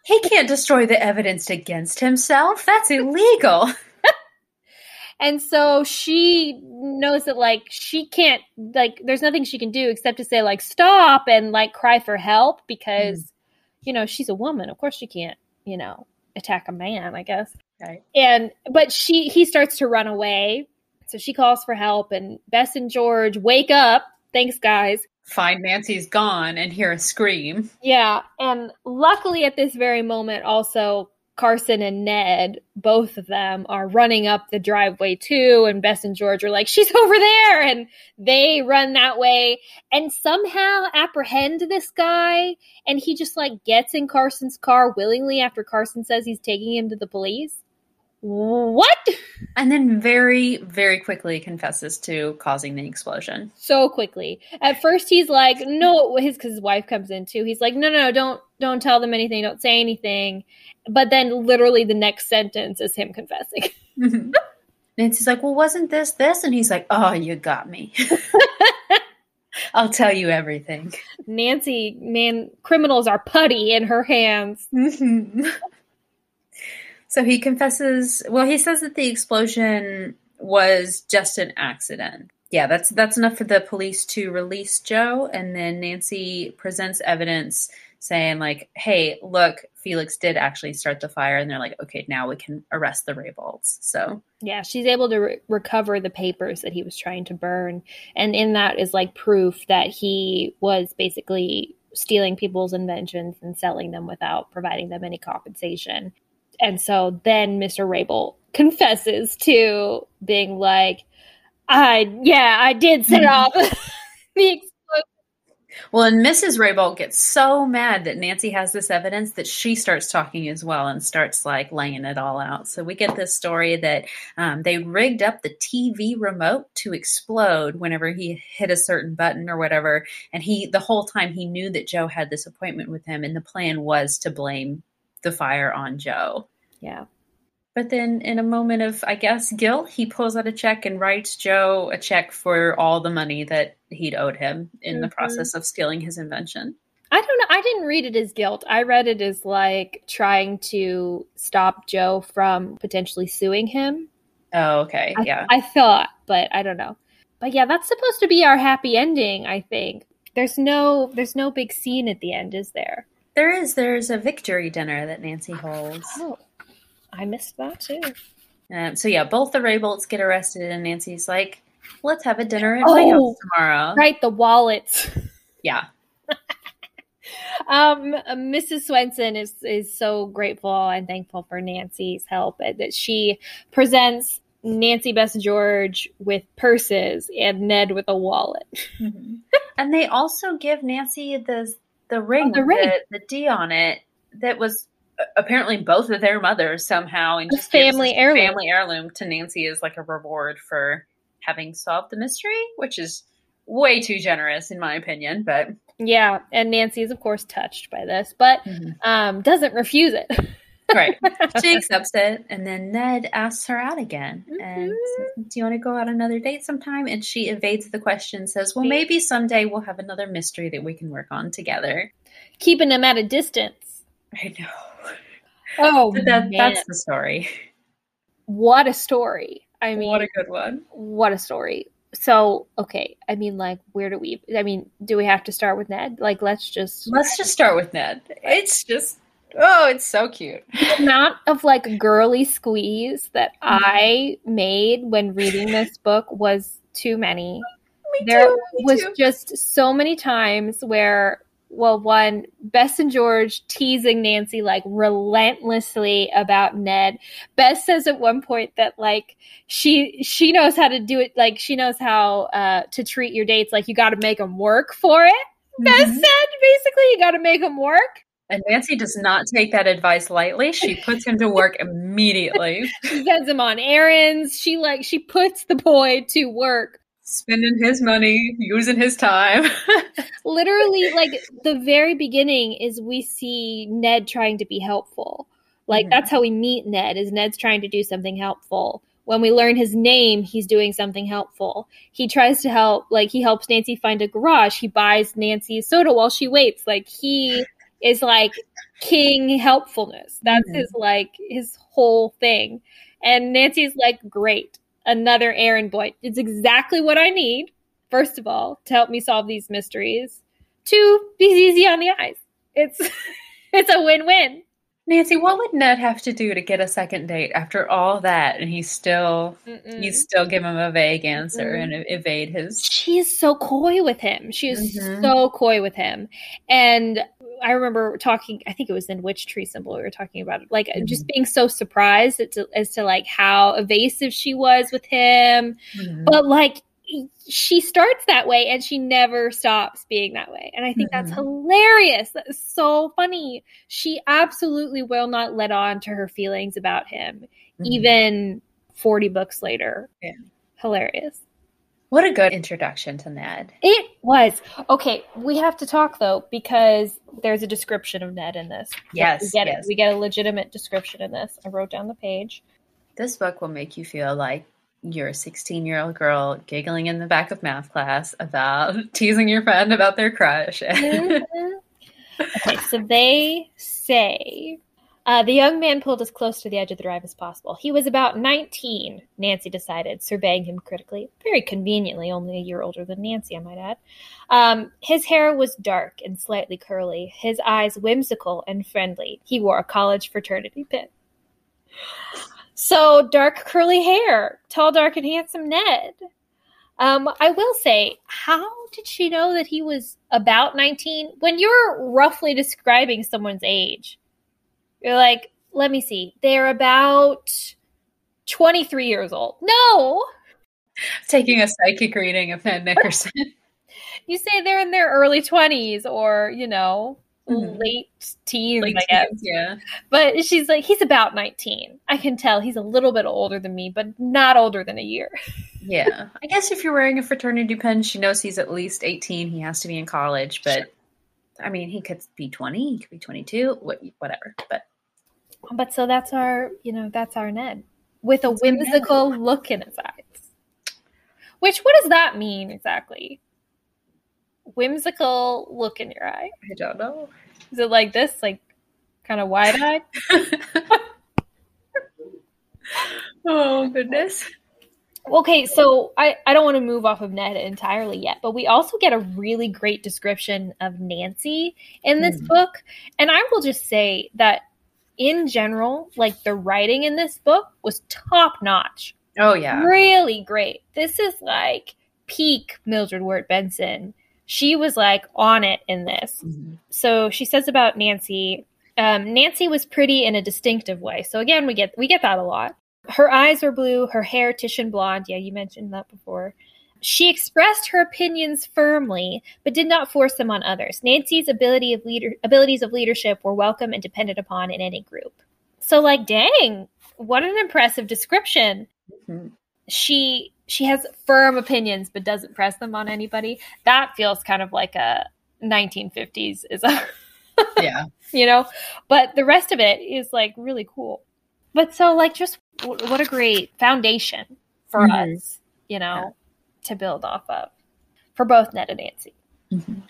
He can't destroy the evidence against himself. That's illegal. And so she knows that, like, she can't, like, there's nothing she can do except to say, like, stop and, like, cry for help because, you know, she's a woman. Of course she can't, you know, attack a man, I guess. Right. And, but she, he starts to run away. So she calls for help, and Bess and George wake up. Thanks, guys. Find Nancy's gone and hear a scream. Yeah, and luckily at this very moment, also Carson and Ned, both of them, are running up the driveway too. And Bess and George are like, "She's over there," and they run that way and somehow apprehend this guy. And he just like gets in Carson's car willingly after Carson says he's taking him to the police. What? And then very, very quickly confesses to causing the explosion. so quickly. At first, he's like, "No," his because his wife comes in too. He's like, "No, no, don't, don't tell them anything. Don't say anything." But then, literally, the next sentence is him confessing. Nancy's like, well, wasn't this this? And he's like, oh, you got me. I'll tell you everything. Nancy, man, criminals are putty in her hands. Mm-hmm. So he confesses. Well, he says that the explosion was just an accident. Yeah, that's that's enough for the police to release Joe, and then Nancy presents evidence saying like, "Hey, look, Felix did actually start the fire," and they're like, "Okay, now we can arrest the Raybolts." So yeah, she's able to re- recover the papers that he was trying to burn, and in that is like proof that he was basically stealing people's inventions and selling them without providing them any compensation. And so then Mr. Raybolt confesses to being like, "I yeah, I did set off the explosion. well, and Mrs. Raybolt gets so mad that Nancy has this evidence that she starts talking as well and starts like laying it all out. So we get this story that um, they rigged up the TV remote to explode whenever he hit a certain button or whatever. And he, the whole time, he knew that Joe had this appointment with him, and the plan was to blame the fire on Joe. Yeah. But then, in a moment of, I guess, guilt, he pulls out a check and writes Joe a check for all the money that he'd owed him in mm-hmm. the process of stealing his invention. I don't know. I didn't read it as guilt. I read it as like trying to stop Joe from potentially suing him. Oh, okay. I, yeah. I thought, but I don't know. But yeah, that's supposed to be our happy ending, I think. There's no there's no big scene at the end, is there? There is. There's a victory dinner that Nancy holds. Oh. I missed that too. Um, so yeah, both the Raybolts get arrested, and Nancy's like, "Let's have a dinner at oh, my house tomorrow." Right, the wallets. Yeah. um, Mrs. Swenson is is so grateful and thankful for Nancy's help that she presents Nancy Bess George with purses and Ned with a wallet. Mm-hmm. and they also give Nancy the the ring, oh, the, ring. The, the D on it that was apparently both of their mothers somehow and just family heirloom. family heirloom to Nancy is like a reward for having solved the mystery, which is way too generous in my opinion. But yeah, and Nancy is of course touched by this, but mm-hmm. um, doesn't refuse it. right, she accepts it, and then Ned asks her out again, mm-hmm. and says, "Do you want to go out another date sometime?" And she evades the question, says, "Well, maybe someday we'll have another mystery that we can work on together." Keeping him at a distance. I know. Oh, that, that's the story. What a story! I mean, what a good one. What a story. So, okay, I mean, like, where do we? I mean, do we have to start with Ned? Like, let's just let's just start with Ned. It's just oh, it's so cute. The amount of like girly squeeze that mm-hmm. I made when reading this book was too many. Me there too, was too. just so many times where well, one, Bess and George teasing Nancy like relentlessly about Ned. Bess says at one point that like she she knows how to do it, like she knows how uh, to treat your dates. Like you got to make them work for it. Mm-hmm. Bess said basically you got to make them work. And Nancy does not take that advice lightly. She puts him to work immediately. she sends him on errands. She like she puts the boy to work spending his money, using his time. Literally, like the very beginning is we see Ned trying to be helpful. Like mm-hmm. that's how we meet Ned is Ned's trying to do something helpful. When we learn his name, he's doing something helpful. He tries to help, like he helps Nancy find a garage. He buys Nancy soda while she waits. Like he is like king helpfulness. That's mm-hmm. his like his whole thing. And Nancy's like, great another errand boy. It's exactly what I need, first of all, to help me solve these mysteries. Two, he's easy on the eyes. It's it's a win-win. Nancy, what would Ned have to do to get a second date after all that? And he's still Mm-mm. you still give him a vague answer mm-hmm. and evade his. She's so coy with him. She is mm-hmm. so coy with him, and I remember talking. I think it was in Witch Tree Symbol. We were talking about it, like mm-hmm. just being so surprised as to, as to like how evasive she was with him, mm-hmm. but like she starts that way and she never stops being that way. And I think mm-hmm. that's hilarious. That is so funny. She absolutely will not let on to her feelings about him, mm-hmm. even 40 books later. Yeah. Hilarious. What a good introduction to Ned. It was. Okay, we have to talk though, because there's a description of Ned in this. Yes. We get yes. it. We get a legitimate description in this. I wrote down the page. This book will make you feel like you're a 16 year old girl giggling in the back of math class about teasing your friend about their crush. Mhm. okay, so they say uh, the young man pulled as close to the edge of the drive as possible. He was about 19, Nancy decided, surveying him critically. Very conveniently, only a year older than Nancy, I might add. Um, his hair was dark and slightly curly, his eyes whimsical and friendly. He wore a college fraternity pin. So, dark curly hair, tall, dark, and handsome Ned. Um, I will say, how did she know that he was about 19? When you're roughly describing someone's age, you're like, let me see, they're about 23 years old. No, Taking a psychic reading of Ned Nickerson. you say they're in their early 20s or, you know, Mhm. late teens, Like, I guess. yeah. But she's like, he's about 19. I can tell he's a little bit older than me, but not older than a year. Yeah. I guess if you're wearing a fraternity pin, she knows he's at least 18. He has to be in college, but I mean, he could be 20, he could be 22, what, whatever. But But so that's our, you know, that's our Ned with a That's whimsical look in his eyes. Which, what does that mean exactly? Whimsical look in your eye. I don't know. Is it like this, like kind of wide eyed? oh, goodness. Okay, so I, I don't want to move off of Ned entirely yet, but we also get a really great description of Nancy in this Hmm. book. And I will just say that in general, like the writing in this book was top notch. Oh, yeah. Really great. This is like peak Mildred Wirt Benson. She was like on it in this. Mhm. So she says about Nancy, um, Nancy was pretty in a distinctive way. So again, we get we get that a lot. Her eyes were blue, her hair Titian blonde. Yeah, you mentioned that before. She expressed her opinions firmly, but did not force them on others. Nancy's ability of leader abilities of leadership were welcome and depended upon in any group. So, like, dang, what an impressive description. Mhm. She she has firm opinions, but doesn't press them on anybody. That feels kind of like a 1950s is a Yeah. you know but the rest of it is like really cool but so like just w- what a great foundation for Mhm. us you know to build off of for both ned and nancy Mhm.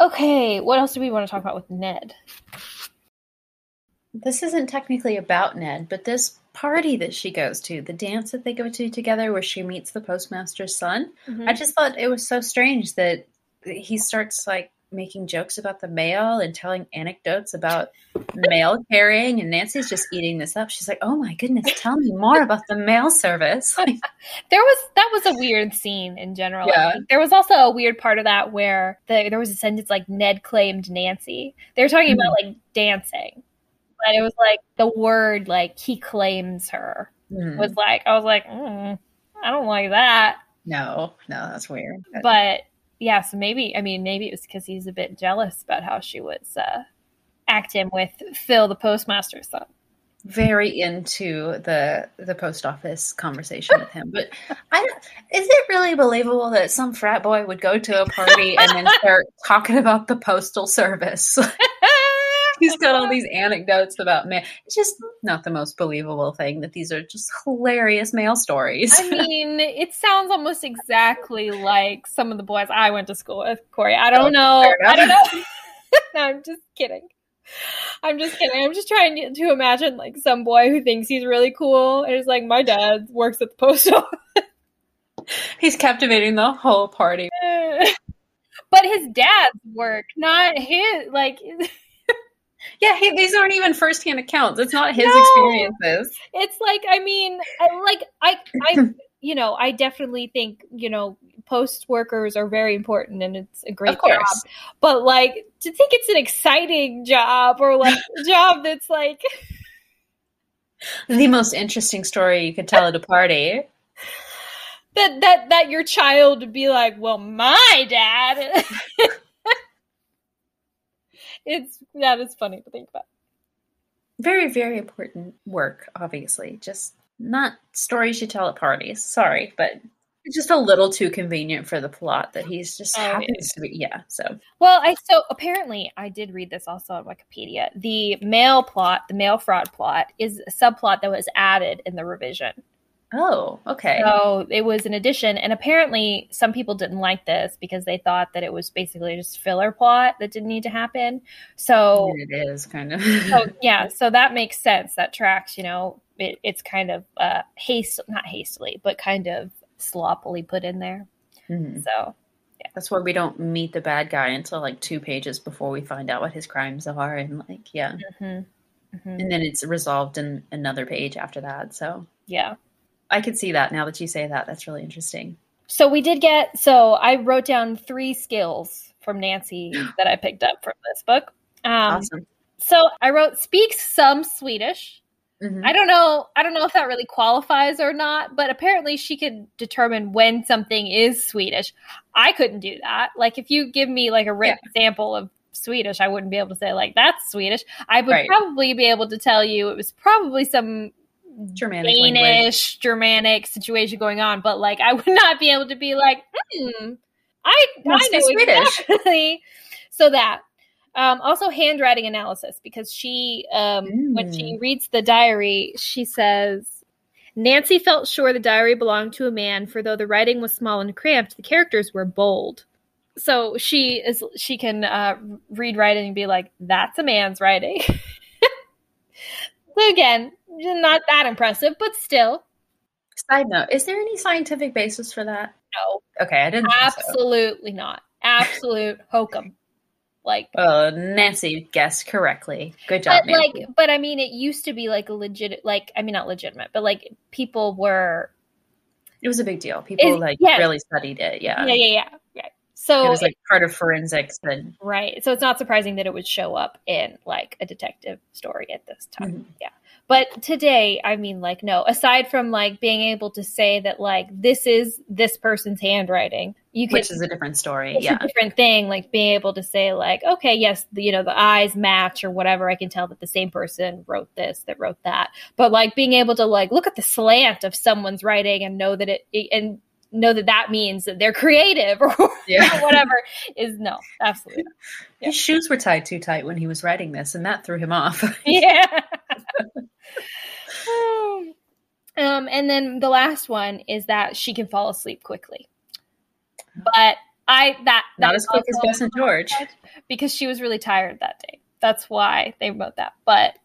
okay what else do we want to talk about with ned This isn't technically about Ned, but this party that she goes to, the dance that they go to together where she meets the postmaster's son, Mm-hmm. I just thought it was so strange that he starts like making jokes about the mail and telling anecdotes about mail carrying and Nancy's just eating this up. She's like, "Oh my goodness, tell me more about the mail service." There was that was a weird scene in general Yeah. there was also a weird part of that where the, there was a sentence like ned claimed nancy they were talking about like dancing but it was like the word like he claims her hmm, was like I was like, mm, I don't like that. no, no, that's weird. But yeah, so maybe I mean maybe it was because he's a bit jealous about how she was uh, acting with Phil, the postmaster's son. very into the the post office conversation with him. But I don't, is it really believable that some frat boy would go to a party and then start talking about the postal service? He's got all these anecdotes about mail. It's just not the most believable thing that these are just hilarious male stories. I mean, it sounds almost exactly like some of the boys I went to school with, Kori. I don't oh, know. I don't know. no, I'm just kidding. I'm just kidding. I'm just trying to, to imagine like some boy who thinks he's really cool and is like, my dad works at the post office. He's captivating the whole party. but his dad's work, not his. Like, Yeah, he, these aren't even firsthand accounts. It's not his No. experiences. it's like, I mean, like I, I, you know, I definitely think you know, post workers are very important, and it's a great job. But like, to think it's an exciting job or like a job that's like, The most interesting story you could tell at a party. that that that your child would be like, well, my dad. it's that is funny to think about. Very, very important work, obviously. Just not stories you tell at parties. Sorry, but it's just a little too convenient for the plot that he's just Oh, happens to be. Yeah, so Well, I so apparently I did read this also on Wikipedia. The mail plot, the mail fraud plot, is a subplot that was added in the revision. Oh, okay. So it was an addition, and apparently some people didn't like this because they thought that it was basically just filler plot that didn't need to happen. So it is kind of. so yeah, so that makes sense. That tracks, you know, it, it's kind of uh, haste, not hastily, but kind of sloppily put in there. Mhm. So That's why we don't meet the bad guy until like two pages before we find out what his crimes are, and like yeah, mhm, mhm. and then it's resolved in another page after that. So yeah. I could see that now that you say that. That's really interesting. So we did get. So I wrote down three skills from Nancy that I picked up from this book. Um, awesome. So I wrote speaks some Swedish. Mhm. I don't know. I don't know if that really qualifies or not, but apparently she could determine when something is Swedish. I couldn't do that. Like if you give me like a written example of Swedish, I wouldn't be able to say like that's Swedish. I would Right. probably be able to tell you it was probably some Germanic language. Danish, Germanic situation going on, but like I would not be able to be like, hmm, I, Must I know Swedish. exactly. so that. Um, also handwriting analysis because she um, when she Mm. reads the diary, she says Nancy felt sure the diary belonged to a man, for though the writing was small and cramped, the characters were bold. So she is she can uh, read writing and be like, "That's a man's writing." so again, not that impressive, but still, Side note: Is there any scientific basis for that? no, Okay, I didn't. think so. absolutely not. Absolute hokum. Like, Uh, Nancy guessed correctly. Good job, but like, but I mean, it used to be like a legit, like, I mean, not legitimate, but like people were, it was a big deal. People Is- like really studied it. Yeah, yeah, yeah, yeah. So it was like part of forensics. then. Right. So it's not surprising that it would show up in like a detective story at this time. Mhm. Yeah. But today, I mean, like, no, aside from like being able to say that, like, this is this person's handwriting, you could, which is a different story. it's Yeah, a different thing, like being able to say, like, okay, yes, the, you know, the eyes match or whatever. I can tell that the same person wrote this, that wrote that. But like being able to, like, look at the slant of someone's writing and know that it, and know that that means that they're creative or yeah. whatever is no, absolutely not. Yeah. His shoes were tied too tight when he was writing this, and that threw him off. yeah. um, and then the last one is that she can fall asleep quickly. But I that Not that as quick as Bess and George. because she was really tired that day. That's why they wrote that. But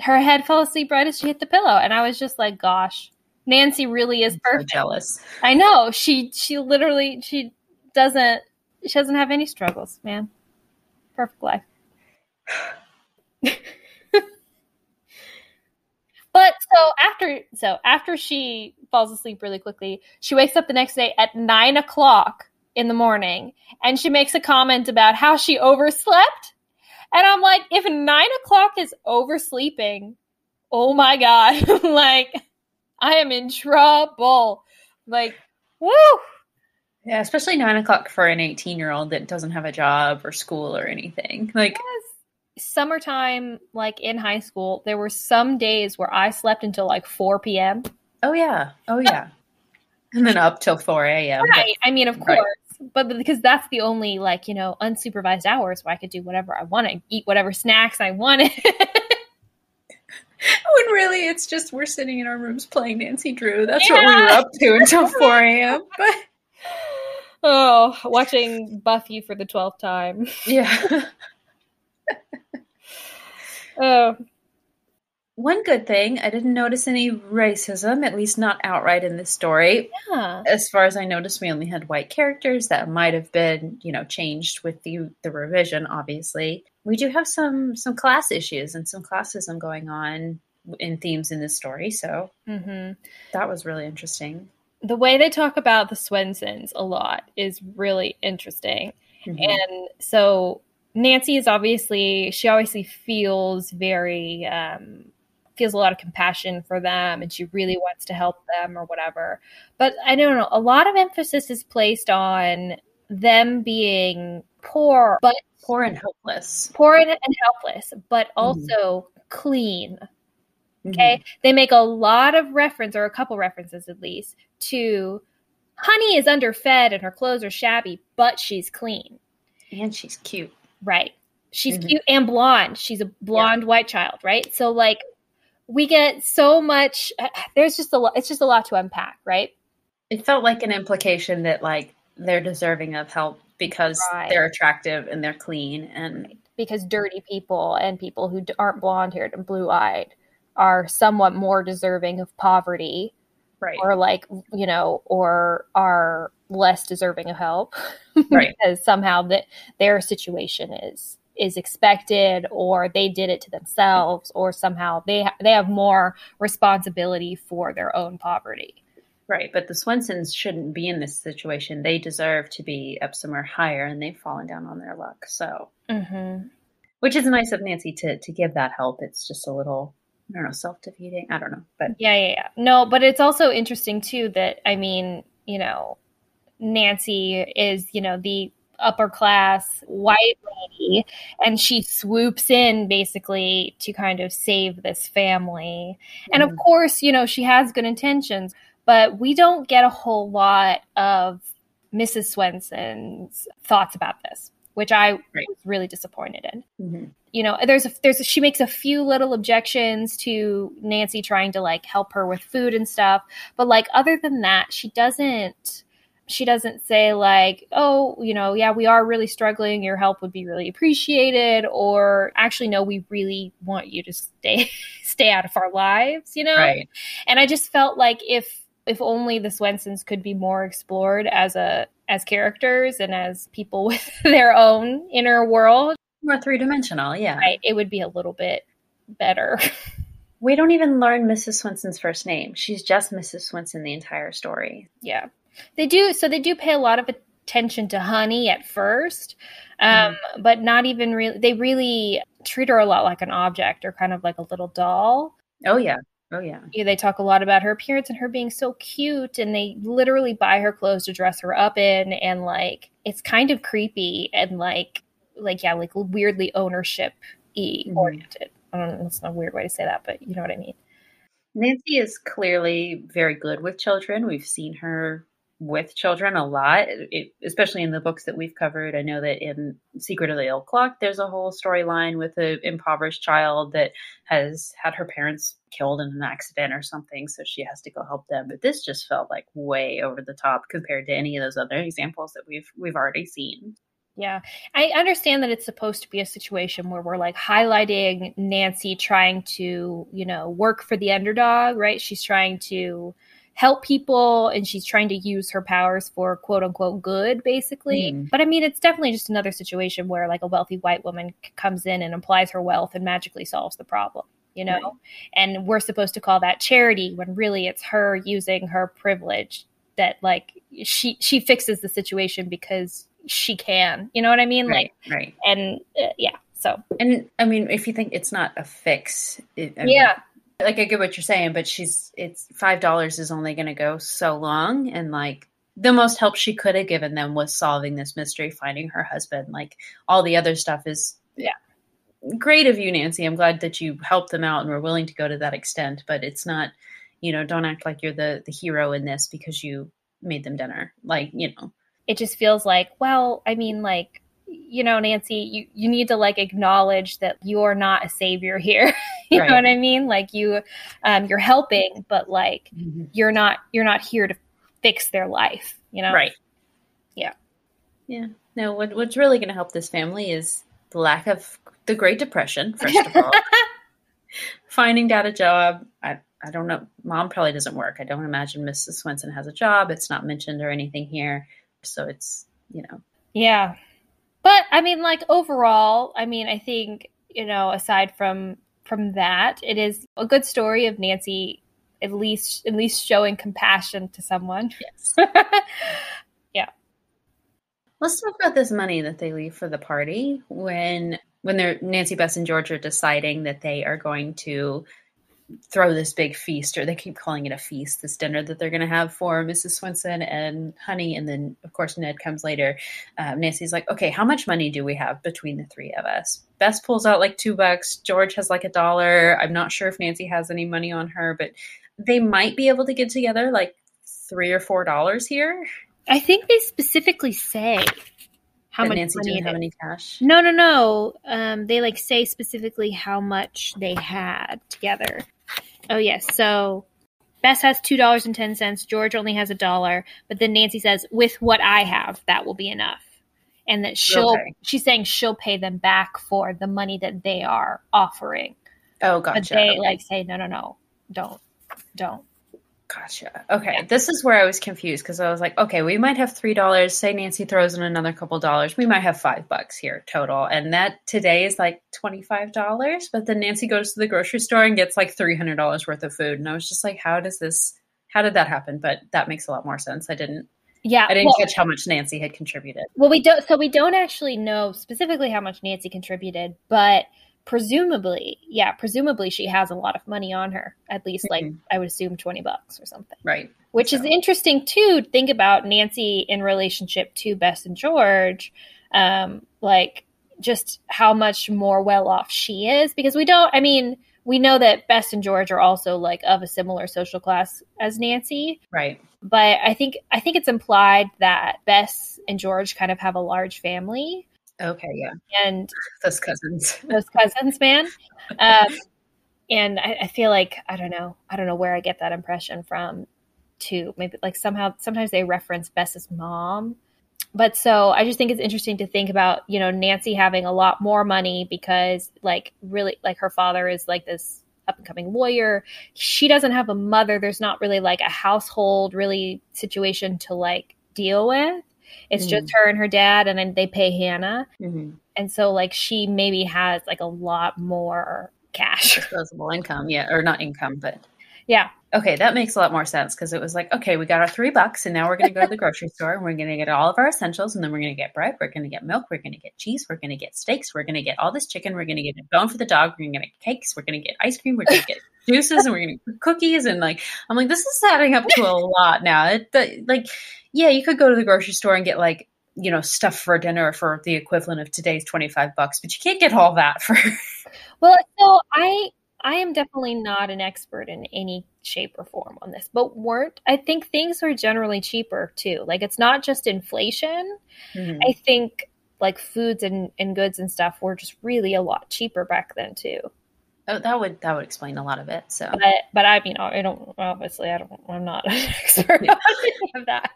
her head fell asleep right as she hit the pillow, and I was just like, "Gosh, Nancy really is So perfect." jealous. I know she she literally she doesn't she doesn't have any struggles, man. Perfect life. but so after so after she falls asleep really quickly, she wakes up the next day at nine o'clock in the morning and she makes a comment about how she overslept. And I'm like, if nine o'clock is oversleeping, oh my god, like I am in trouble. Like, woo! Yeah, especially nine o'clock for an eighteen-year-old that doesn't have a job or school or anything. Like, Summertime, like in high school, there were some days where I slept until like 4 p.m. oh yeah, oh yeah, and then up till four a.m. but- Right. I mean, of Right. course. But because that's the only, like, you know, unsupervised hours where I could do whatever I wanted, eat whatever snacks I wanted. When really it's just we're sitting in our rooms playing Nancy Drew. That's what we Yeah. were up to until 4 a.m. But oh, watching Buffy for the 12th time. yeah. Oh, One good thing, I didn't notice any racism, at least not outright in this story. yeah. As far as I noticed, we only had white characters that might have been, you know, changed with the the revision, obviously. We do have some some class issues and some classism going on in themes in this story, so hmm that was really interesting. The way they talk about the Swensons a lot is really interesting. Mhm. And so Nancy is obviously she obviously feels very um feels a lot of compassion for them and she really wants to help them or whatever. But I don't know, a lot of emphasis is placed on them being poor but Poor and helpless. poor and, and helpless, but also clean. Mm-hmm. Okay. They make a lot of reference, or a couple references at least, to Honey is underfed and her clothes are shabby, but she's clean. And she's cute. Right. She's Mhm. cute and blonde. She's a blonde white child, right? So like we get so much. There's just a lot. It's just a lot to unpack, right? It felt like an implication that like they're deserving of help because right. they're attractive and they're clean and because dirty people and people who aren't blonde haired and blue eyed are somewhat more deserving of poverty right. or like you know or are less deserving of help. Right. Because somehow that their situation is is expected or they did it to themselves or somehow they ha- they have more responsibility for their own poverty right but the swensons shouldn't be in this situation they deserve to be up somewhere higher and they've fallen down on their luck so mm-hmm. which is nice of nancy to to give that help it's just a little I don't know, self defeating. I don't know, but yeah, yeah, yeah. No, but it's also interesting too that I mean, you know, Nancy is you know the upper class white lady, and she swoops in basically to kind of save this family. Mm-hmm. And of mm-hmm. course, you know, she has good intentions, but we don't get a whole lot of Mrs. Swenson's thoughts about this which I right. was really disappointed in. Mm-hmm. You know, there's a, there's a, she makes a few little objections to Nancy trying to like help her with food and stuff, but like other than that, she doesn't she doesn't say like, "Oh, you know, yeah, we are really struggling. Your help would be really appreciated," or actually, no, we really want you to stay stay out of our lives. You know, right? And I just felt like if if only the Swensons could be more explored as a as characters and as people with their own inner world. More three dimensional, yeah. Right, it would be a little bit better. we don't even learn Mrs. Swenson's first name. She's just Mrs. Swenson the entire story. Yeah. They do so they do pay a lot of attention to Honey at first. Um, mm. but not even really they really treat her a lot like an object or kind of like a little doll. Oh yeah. Oh yeah. yeah. They talk a lot about her appearance and her being so cute and they literally buy her clothes to dress her up in and like it's kind of creepy and like like yeah, like weirdly ownership mm-hmm. oriented. I don't know, it's not a weird way to say that, but you know what I mean. Nancy is clearly very good with children. We've seen her with children a lot, it, especially in the books that we've covered. I know that in Secret of the Old Clock, there's a whole storyline with an impoverished child that has had her parents killed in an accident or something, so she has to go help them. But this just felt like way over the top compared to any of those other examples that we've we've already seen. Yeah. I understand that it's supposed to be a situation where we're like highlighting Nancy trying to, you know, work for the underdog, right? She's trying to help people and she's trying to use her powers for quote unquote good basically. Mm. but i mean it's definitely just another situation where like a wealthy white woman comes in and applies her wealth and magically solves the problem you know? Right. and we're supposed to call that charity when really it's her using her privilege that like she she fixes the situation because she can you know what i mean? Right, like right. and uh, yeah so. And i mean if you think it's not a fix it, I yeah. mean, like I get what you're saying, but she's it's five dollars is only going to go so long, and like the most help she could have given them was solving this mystery, finding her husband. Like all the other stuff is yeah great of you, Nancy. I'm glad that you helped them out and were willing to go to that extent, but it's not you know don't act like you're the the hero in this because you made them dinner. Like you know, it just feels like well, I mean like you know, Nancy, you, you need to like acknowledge that you're not a savior here. you right. know what I mean? Like you, um, you're helping, but like mm-hmm. you're not, you're not here to fix their life, you know? Right. Yeah. Yeah. No, what, what's really going to help this family is the lack of the Great Depression, first of all. Finding dad a job. I, I don't know. Mom probably doesn't work. I don't imagine Mrs. Swenson has a job. It's not mentioned or anything here. So it's, you know. Yeah. But I mean, like overall, I mean, I think you know, aside from from that, it is a good story of Nancy at least at least showing compassion to someone. Yes. yeah. Let's talk about this money that they leave for the party when when they're Nancy, Bess, and George are deciding that they are going to throw this big feast, or they keep calling it a feast, this dinner that they're going to have for Mrs. Swenson and Honey. And then, of course, Ned comes later. Um, Nancy's like, okay, how much money do we have between the three of us? Bess pulls out like two bucks. George has like a dollar. I'm not sure if Nancy has any money on her, but they might be able to get together like three or four dollars here. I think they specifically say how much Nancy didn't have any cash. No, no, no. Um, they like say specifically how much they had together. Oh yes. So Bess has two dollars and ten cents. George only has a dollar. But then Nancy says, "With what I have, that will be enough." And that she'll Okay. she's saying she'll pay them back for the money that they are offering. Oh, gotcha. But they Okay. like say, "No, no, no, don't, don't." Gotcha. Okay, this is where I was confused because I was like, okay, we might have three dollars. Say Nancy throws in another couple dollars, we might have five bucks here total, and that today is like twenty five dollars. But then Nancy goes to the grocery store and gets like three hundred dollars worth of food, and I was just like, how does this? How did that happen? But that makes a lot more sense. I didn't. Yeah, I didn't well, catch how much Nancy had contributed. Well, we don't. So we don't actually know specifically how much Nancy contributed, but presumably, yeah, presumably she has a lot of money on her. At least, like Mhm. I would assume twenty bucks or something. Right. Which is interesting too. to Think about Nancy in relationship to Bess and George, um, like just how much more well off she is because we don't. I mean, we know that Bess and George are also like of a similar social class as Nancy, Right. but I think I think it's implied that Bess and George kind of have a large family Okay. Yeah. and Those cousins. those cousins, man. Um, and I, I feel like I don't know, I don't know where I get that impression from. Too maybe like somehow sometimes they reference Bess's mom, but so I just think it's interesting to think about you know Nancy having a lot more money because like really like her father is like this up and coming lawyer. She doesn't have a mother. There's not really like a household really situation to like deal with. It's Mhm. just her and her dad, and then they pay Hannah hmm and so like she maybe has like a lot more cash Disposable income. Yeah, or not income, but yeah Okay, that makes a lot more sense because it was like, okay, we got our three bucks, and now we're going to go to the grocery store and we're going to get all of our essentials, and then we're going to get bread, we're going to get milk, we're going to get cheese, we're going to get steaks, we're going to get all this chicken, we're going to get a bone for the dog, we're going to get cakes, we're going to get ice cream, we're going to get juices, and we're to get cookies, and like, I'm like, this is adding up to a lot now. It, the, like, yeah, you could go to the grocery store and get like, you know, stuff for dinner for the equivalent of today's 25 bucks, but you can't get all that for. well so i i am definitely not an expert in any shape or form on this but weren't i think things are generally cheaper too like it's not just inflation Mhm. i think like foods and, and goods and stuff were just really a lot cheaper back then too Oh, that would that would explain a lot of it. So but but i mean i don't obviously i don't i'm not an expert Yeah. on any of that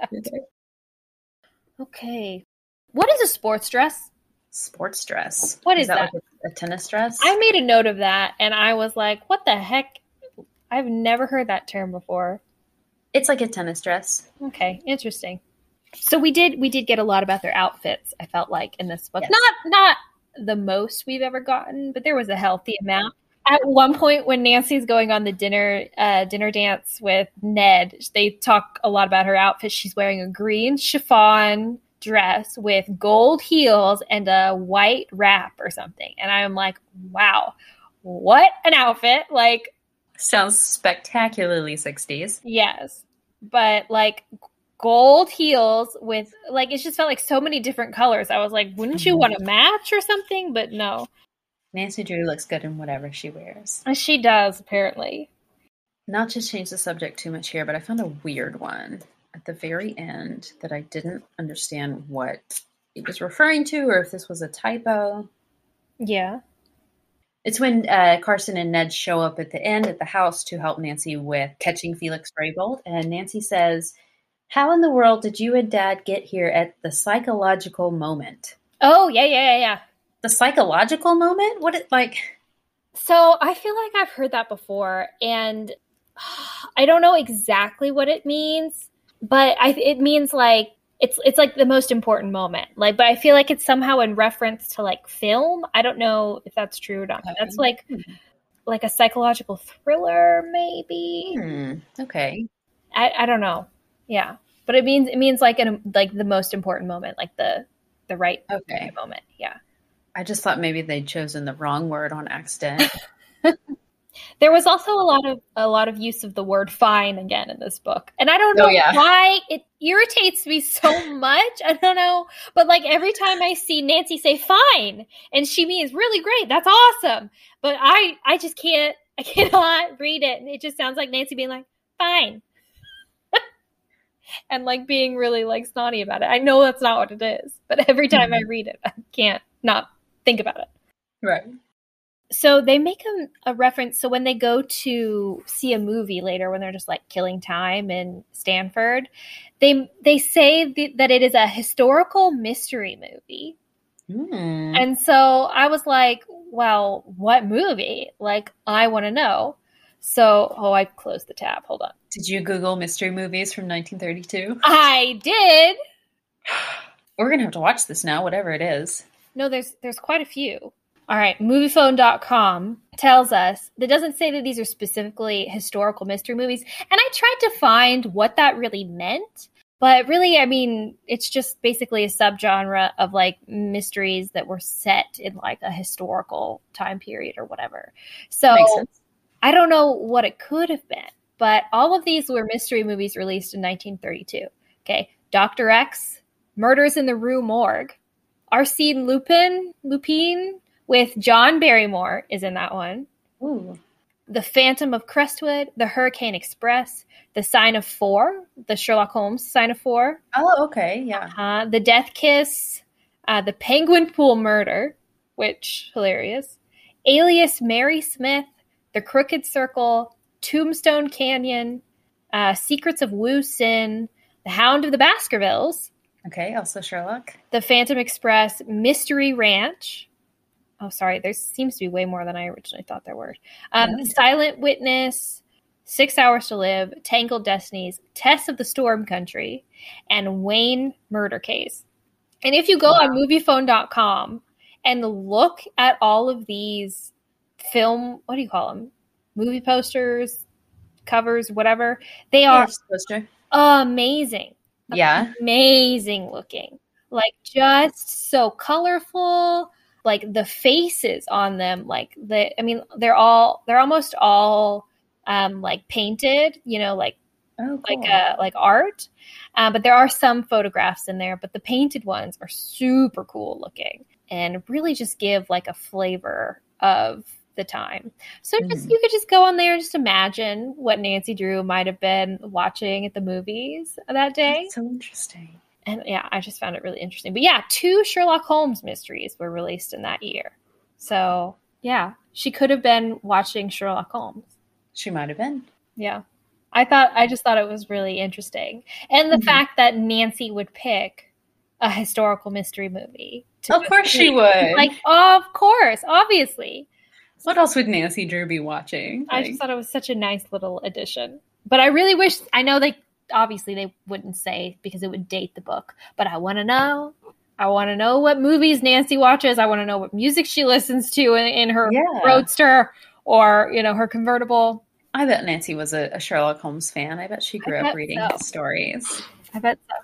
okay what is a sports dress sports dress. What is that? like a, a tennis dress? I made a note of that and I was like, what the heck? I've never heard that term before. It's like a tennis dress. Okay, interesting. So we did we did get a lot about their outfits, I felt like in this book. Yes. Not not the most we've ever gotten, but there was a healthy amount. At one point when Nancy's going on the dinner uh, dinner dance with Ned, they talk a lot about her outfit. She's wearing a green chiffon dress with gold heels and a white wrap or something. And I'm like, wow, what an outfit. Like Sounds spectacularly 60s. Yes. But like gold heels with like it just felt like so many different colors. I was like, wouldn't you want to match or something? But no. Nancy Drew looks good in whatever she wears. She does apparently. Not to change the subject too much here, but I found a weird one at the very end that I didn't understand what it was referring to or if this was a typo. Yeah. It's when uh, Carson and Ned show up at the end at the house to help Nancy with catching Felix Raybolt. And Nancy says, How in the world did you and Dad get here at the psychological moment? Oh, yeah, yeah, yeah, yeah. The psychological moment? What it like? So I feel like I've heard that before, and I don't know exactly what it means, but I, it means like it's it's like the most important moment. Like, but I feel like it's somehow in reference to like film. I don't know if that's true or not. Okay. That's like Hmm. like a psychological thriller, maybe. Hmm. Okay. I, I don't know. Yeah, but it means it means like an like the most important moment, like the the right Okay. moment. Yeah. I just thought maybe they'd chosen the wrong word on accident. There was also a lot of a lot of use of the word fine again in this book. And I don't oh, know Oh, yeah. why it irritates me so much. I don't know. But like every time I see Nancy say fine and she means really great, that's awesome. But I I just can't I cannot read it. And it just sounds like Nancy being like, fine. and like being really like snotty about it. I know that's not what it is, but every time I mm-hmm. read it, I can't not think about it. right. so they make a, a, reference. So when they go to see a movie later, when they're just like killing time in Stanford, they they say th- that it is a historical mystery movie. Mm. And so I was like, well, what movie? Like, I want to know. So, oh, I closed the tab. Hold on. Did you Google mystery movies from 1932? I did. We're gonna have to watch this now, whatever it is. No, there's there's quite a few. All right, moviefone.com tells us that doesn't say that these are specifically historical mystery movies. And I tried to find what that really meant. But really, I mean, it's just basically a subgenre of like mysteries that were set in like a historical time period or whatever. So I don't know what it could have been, but all of these were mystery movies released in 1932. Okay. Dr. X, Murders in the Rue Morgue, Arsène Lupin, Lupin with John Barrymore is in that one. Ooh. The Phantom of Crestwood, The Hurricane Express, The Sign of Four, the Sherlock Holmes Sign of Four. Oh, okay, yeah. Uh, the Death Kiss, uh, The Penguin Pool Murder, which hilarious. Alias Mary Smith, The Crooked Circle, Tombstone Canyon, uh, Secrets of Wu Sin, The Hound of the Baskervilles. Okay, also Sherlock. The Phantom Express, Mystery Ranch, Oh, sorry. There seems to be way more than I originally thought there were. Um, yeah. Silent Witness, Six Hours to Live, Tangled Destinies, Tess of the Storm Country, and Wayne Murder Case. And if you go wow. on moviefone.com and look at all of these film, what do you call them? Movie posters, covers, whatever, they are amazing. Yeah. Amazing looking. Like just so colorful like the faces on them like the i mean they're all they're almost all um like painted you know like oh, cool. like uh like art uh, but there are some photographs in there but the painted ones are super cool looking and really just give like a flavor of the time. So just mm. you could just go on there and just imagine what Nancy Drew might have been watching at the movies that day. That's so interesting and yeah, I just found it really interesting. But yeah, two Sherlock Holmes mysteries were released in that year. So yeah, she could have been watching Sherlock Holmes. She might have been. Yeah. I thought I just thought it was really interesting. And the mm-hmm. fact that Nancy would pick a historical mystery movie. Of course she would. Like of course, obviously. What else would Nancy Drew be watching? Like, I just thought it was such a nice little addition. But I really wish I know they obviously they wouldn't say because it would date the book. But I want to know. I want to know what movies Nancy watches. I want to know what music she listens to in, in her yeah. roadster or you know her convertible. I bet Nancy was a, a Sherlock Holmes fan. I bet she grew up reading so. his stories. I bet so.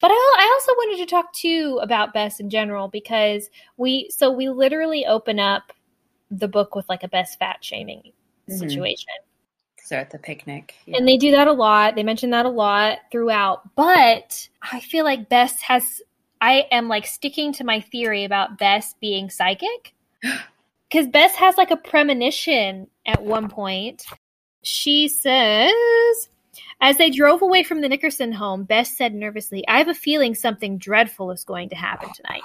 But I, I also wanted to talk too about Bess in general because we so we literally open up the book with like a best fat shaming mm-hmm. situation they're at the picnic. Yeah. And they do that a lot. They mention that a lot throughout. But I feel like Bess has, I am like sticking to my theory about Bess being psychic. Because Bess has like a premonition at one point. She says, as they drove away from the Nickerson home, Bess said nervously, I have a feeling something dreadful is going to happen tonight.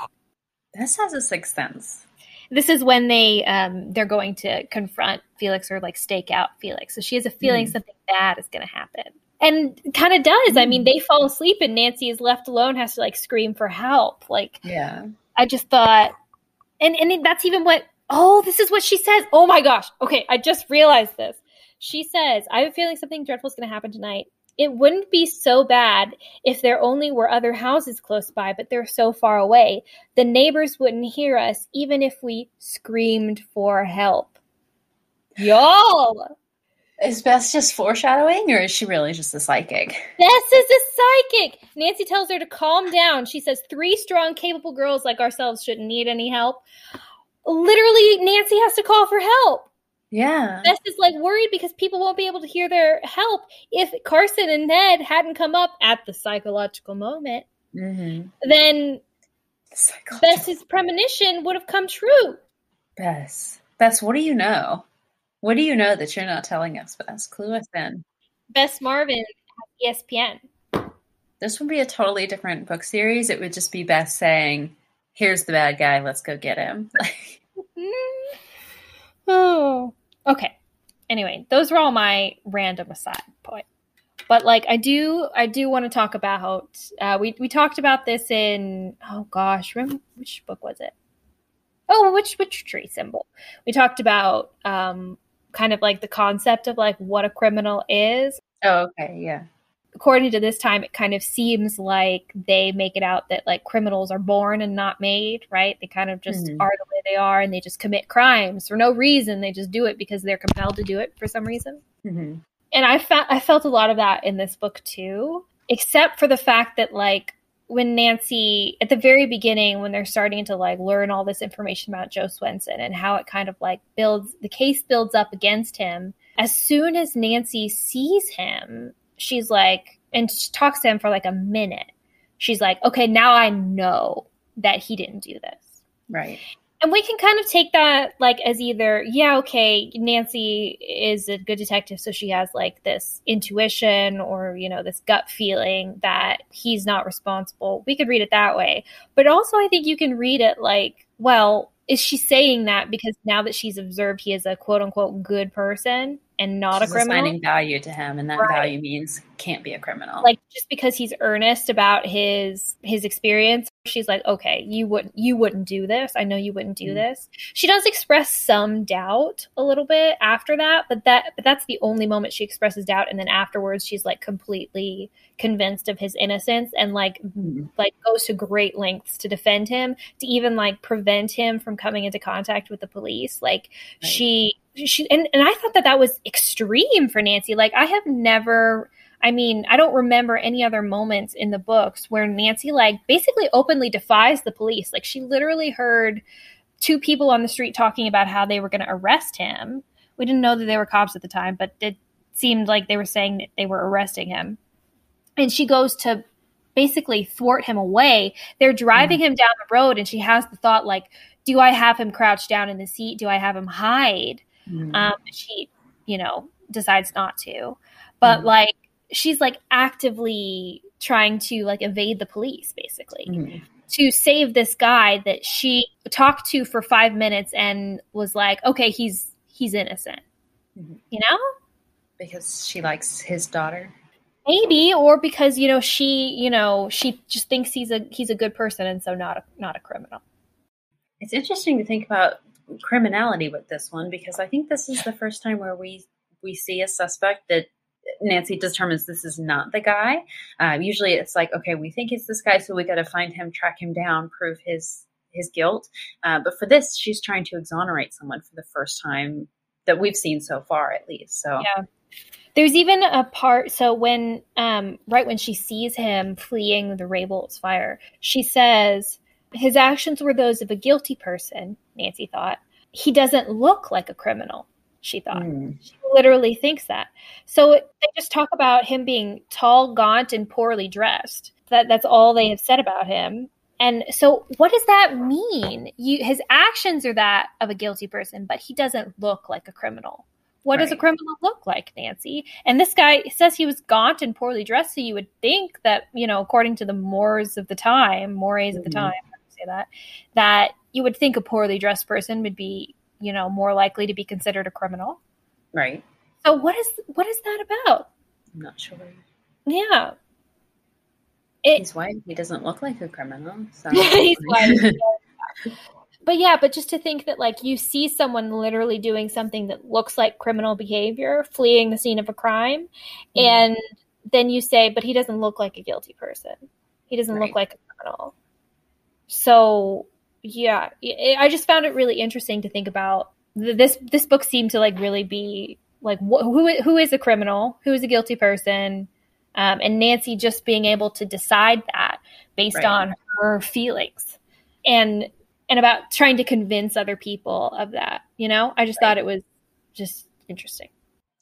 Bess has a sixth sense this is when they um, they're going to confront Felix or like stake out Felix. So she has a feeling mm. something bad is going to happen. And kind of does. Mm. I mean, hmm. they fall asleep and Nancy is left alone, has to like scream for help. Like, yeah. I just thought, and and that's even what. Oh, this is what she says. Oh my gosh. Okay, I just realized this. She says, "I have a feeling something dreadful is going to happen tonight it wouldn't be so bad if there only were other houses close by, but they're so far away. The neighbors wouldn't hear us even if we screamed for help. Y'all! Is Bess just foreshadowing, or is she really just a psychic? Bess is a psychic! Nancy tells her to calm down. She says, Three strong, capable girls like ourselves shouldn't need any help. Literally, Nancy has to call for help. Yeah. Bess is like worried because people won't be able to hear their help if Carson and Ned hadn't come up at the psychological moment. Mm-hmm. Then psychological. Bess's premonition would have come true. Bess. Bess, what do you know? What do you know that you're not telling us, Bess? Clue us in. Bess Marvin ESPN. This would be a totally different book series. It would just be Bess saying, Here's the bad guy, let's go get him. Oh, okay. Anyway, those were all my random aside point. But like, I do, I do want to talk about. Uh, we we talked about this in oh gosh, remember which book was it? Oh, which which tree symbol? We talked about um, kind of like the concept of like what a criminal is. Oh, okay, yeah according to this time, it kind of seems like they make it out that like criminals are born and not made, right? They kind of just mm-hmm. are the way they are and they just commit crimes for no reason. They just do it because they're compelled to do it for some reason. Mm-hmm. And I, fe- I felt a lot of that in this book too, except for the fact that like when Nancy at the very beginning when they're starting to like learn all this information about Joe Swenson and how it kind of like builds the case builds up against him as soon as Nancy sees him she's like, and she talks to him for like a minute. She's like, okay, now I know that he didn't do this. Right. And we can kind of take that like as either, yeah, okay, Nancy is a good detective, so she has like this intuition or, you know, this gut feeling that he's not responsible. We could read it that way. But also, I think you can read it like, well, is she saying that because now that she's observed he is a quote unquote good person and not she's a criminal assigning value to him and that right. value means can't be a criminal like just because he's earnest about his his experience she's like okay you wouldn't you wouldn't do this i know you wouldn't do mm-hmm. this she does express some doubt a little bit after that but that but that's the only moment she expresses doubt and then afterwards she's like completely convinced of his innocence and like mm-hmm. like goes to great lengths to defend him to even like prevent him from coming into contact with the police like right. she she and, and i thought that that was extreme for nancy like i have never I mean, I don't remember any other moments in the books where Nancy like basically openly defies the police. Like she literally heard two people on the street talking about how they were going to arrest him. We didn't know that they were cops at the time, but it seemed like they were saying that they were arresting him. And she goes to basically thwart him away. They're driving mm. him down the road and she has the thought like, do I have him crouch down in the seat? Do I have him hide? Mm. Um, she, you know, decides not to. But mm. like she's like actively trying to like evade the police basically mm-hmm. to save this guy that she talked to for five minutes and was like okay he's he's innocent mm-hmm. you know because she likes his daughter maybe or because you know she you know she just thinks he's a he's a good person and so not a not a criminal it's interesting to think about criminality with this one because i think this is the first time where we we see a suspect that Nancy determines this is not the guy. Uh, usually, it's like, okay, we think it's this guy, so we got to find him, track him down, prove his his guilt. Uh, but for this, she's trying to exonerate someone for the first time that we've seen so far, at least. So yeah. There's even a part. So when, um, right when she sees him fleeing the Raybolt's fire, she says his actions were those of a guilty person. Nancy thought he doesn't look like a criminal she thought. Mm. She literally thinks that. So they just talk about him being tall, gaunt, and poorly dressed. That that's all they have said about him. And so what does that mean? You, his actions are that of a guilty person, but he doesn't look like a criminal. What right. does a criminal look like, Nancy? And this guy says he was gaunt and poorly dressed, so you would think that, you know, according to the Moors of the time, mores mm-hmm. of the mm-hmm. time, say that, that you would think a poorly dressed person would be you know, more likely to be considered a criminal. Right. So what is what is that about? I'm not sure. Yeah. It, he's white. He doesn't look like a criminal. So. he's white. but yeah, but just to think that like you see someone literally doing something that looks like criminal behavior, fleeing the scene of a crime, mm-hmm. and then you say, but he doesn't look like a guilty person. He doesn't right. look like a criminal. So yeah i just found it really interesting to think about this this book seemed to like really be like wh- who who is a criminal who is a guilty person um, and nancy just being able to decide that based right. on her feelings and and about trying to convince other people of that you know i just right. thought it was just interesting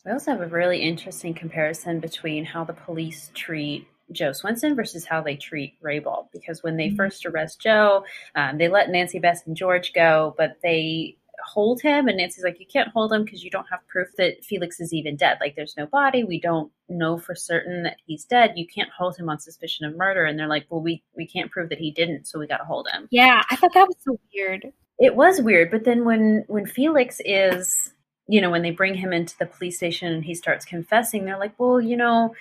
we also have a really interesting comparison between how the police treat Joe Swenson versus how they treat Raybolt. Because when they mm-hmm. first arrest Joe, um, they let Nancy Bess and George go, but they hold him. And Nancy's like, you can't hold him because you don't have proof that Felix is even dead. Like, there's no body. We don't know for certain that he's dead. You can't hold him on suspicion of murder. And they're like, well, we, we can't prove that he didn't. So we got to hold him. Yeah. I thought that was so weird. It was weird, but then when when Felix is, you know, when they bring him into the police station and he starts confessing, they're like, "Well, you know,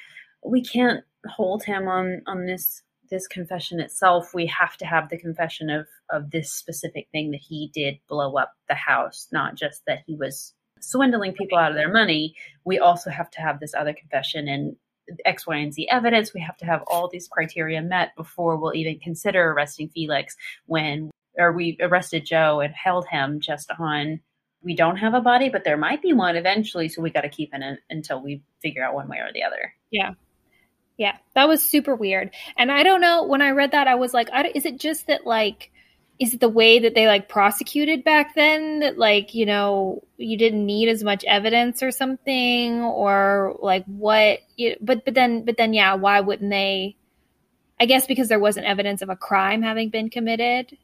we can't hold him on on this this confession itself. We have to have the confession of of this specific thing that he did blow up the house, not just that he was swindling people out of their money. We also have to have this other confession and X, Y, and Z evidence. We have to have all these criteria met before we'll even consider arresting Felix when or we arrested Joe and held him just on we don't have a body, but there might be one eventually, so we got to keep it until we figure out one way or the other. Yeah. Yeah, that was super weird. And I don't know, when I read that, I was like, I, is it just that, like, is it the way that they like prosecuted back then that like you know you didn't need as much evidence or something or like what you, but but then but then yeah why wouldn't they i guess because there wasn't evidence of a crime having been committed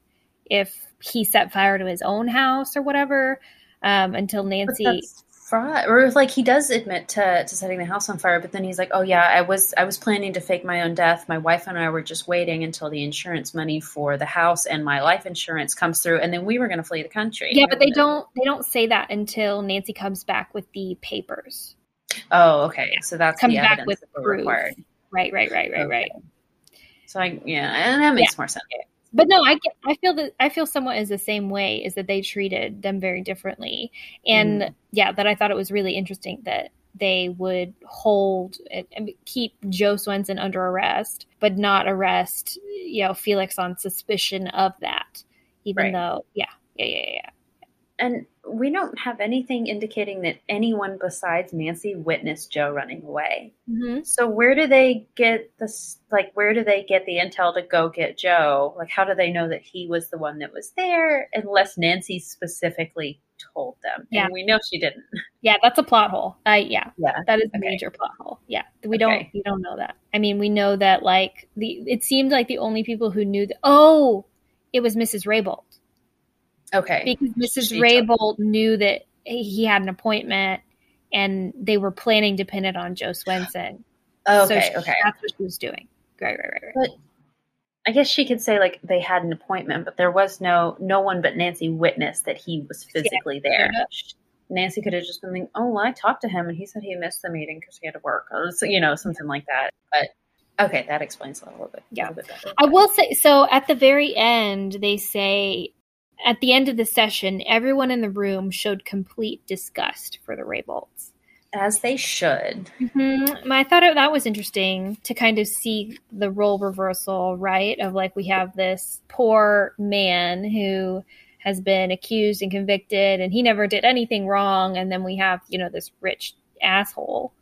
if he set fire to his own house or whatever um, until Nancy. Fraud, or like he does admit to, to setting the house on fire, but then he's like, "Oh yeah, I was I was planning to fake my own death. My wife and I were just waiting until the insurance money for the house and my life insurance comes through, and then we were going to flee the country." Yeah, but they don't they don't say that until Nancy comes back with the papers. Oh, okay. So that's comes back with proof. Required. Right, right, right, right, okay. right. So I yeah, and that makes yeah. more sense but no, I I feel that I feel somewhat is the same way is that they treated them very differently, and mm. yeah, that I thought it was really interesting that they would hold and keep Joe Swenson under arrest, but not arrest you know Felix on suspicion of that, even right. though yeah, yeah, yeah, yeah. And we don't have anything indicating that anyone besides Nancy witnessed Joe running away. Mm-hmm. So where do they get this? Like, where do they get the intel to go get Joe? Like, how do they know that he was the one that was there? Unless Nancy specifically told them. Yeah, and we know she didn't. Yeah, that's a plot hole. I yeah, yeah, that is a okay. major plot hole. Yeah, we okay. don't we don't know that. I mean, we know that like the it seemed like the only people who knew that. Oh, it was Mrs. Raybolt. Okay. Because Mrs. She Raybolt knew that he had an appointment and they were planning to pin it on Joe Swenson. okay, so she, okay. That's what she was doing. Right, right, right, right. But I guess she could say like they had an appointment, but there was no no one but Nancy witnessed that he was physically yeah. there. Nancy could have just been like, "Oh, well, I talked to him and he said he missed the meeting because he had to work," or you know, something like that. But okay, that explains a little bit. Yeah, little bit I will say so. At the very end, they say at the end of the session, everyone in the room showed complete disgust for the Raybolts. As they should. Mm-hmm. I thought it, that was interesting to kind of see the role reversal, right? Of like, we have this poor man who has been accused and convicted and he never did anything wrong. And then we have, you know, this rich asshole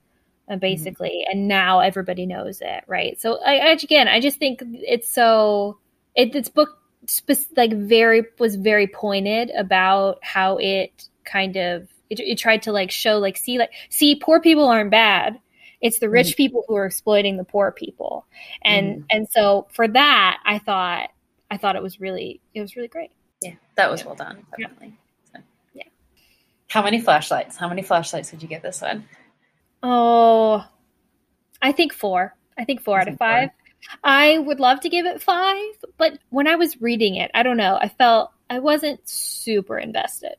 uh, mm-hmm. basically. Mm-hmm. And now everybody knows it, right? So, I, I, again, I just think it's so, it, it's book spe- like very was very pointed about how it kind of it, it, tried to like show like see like see poor people aren't bad it's the rich mm. people who are exploiting the poor people and mm. and so for that i thought i thought it was really it was really great yeah that was well done definitely yeah. So, yeah how many flashlights how many flashlights did you get this one? Oh, i think four i think four out of five four. I would love to give it five, but when I was reading it, I don't know, I felt I wasn't super invested.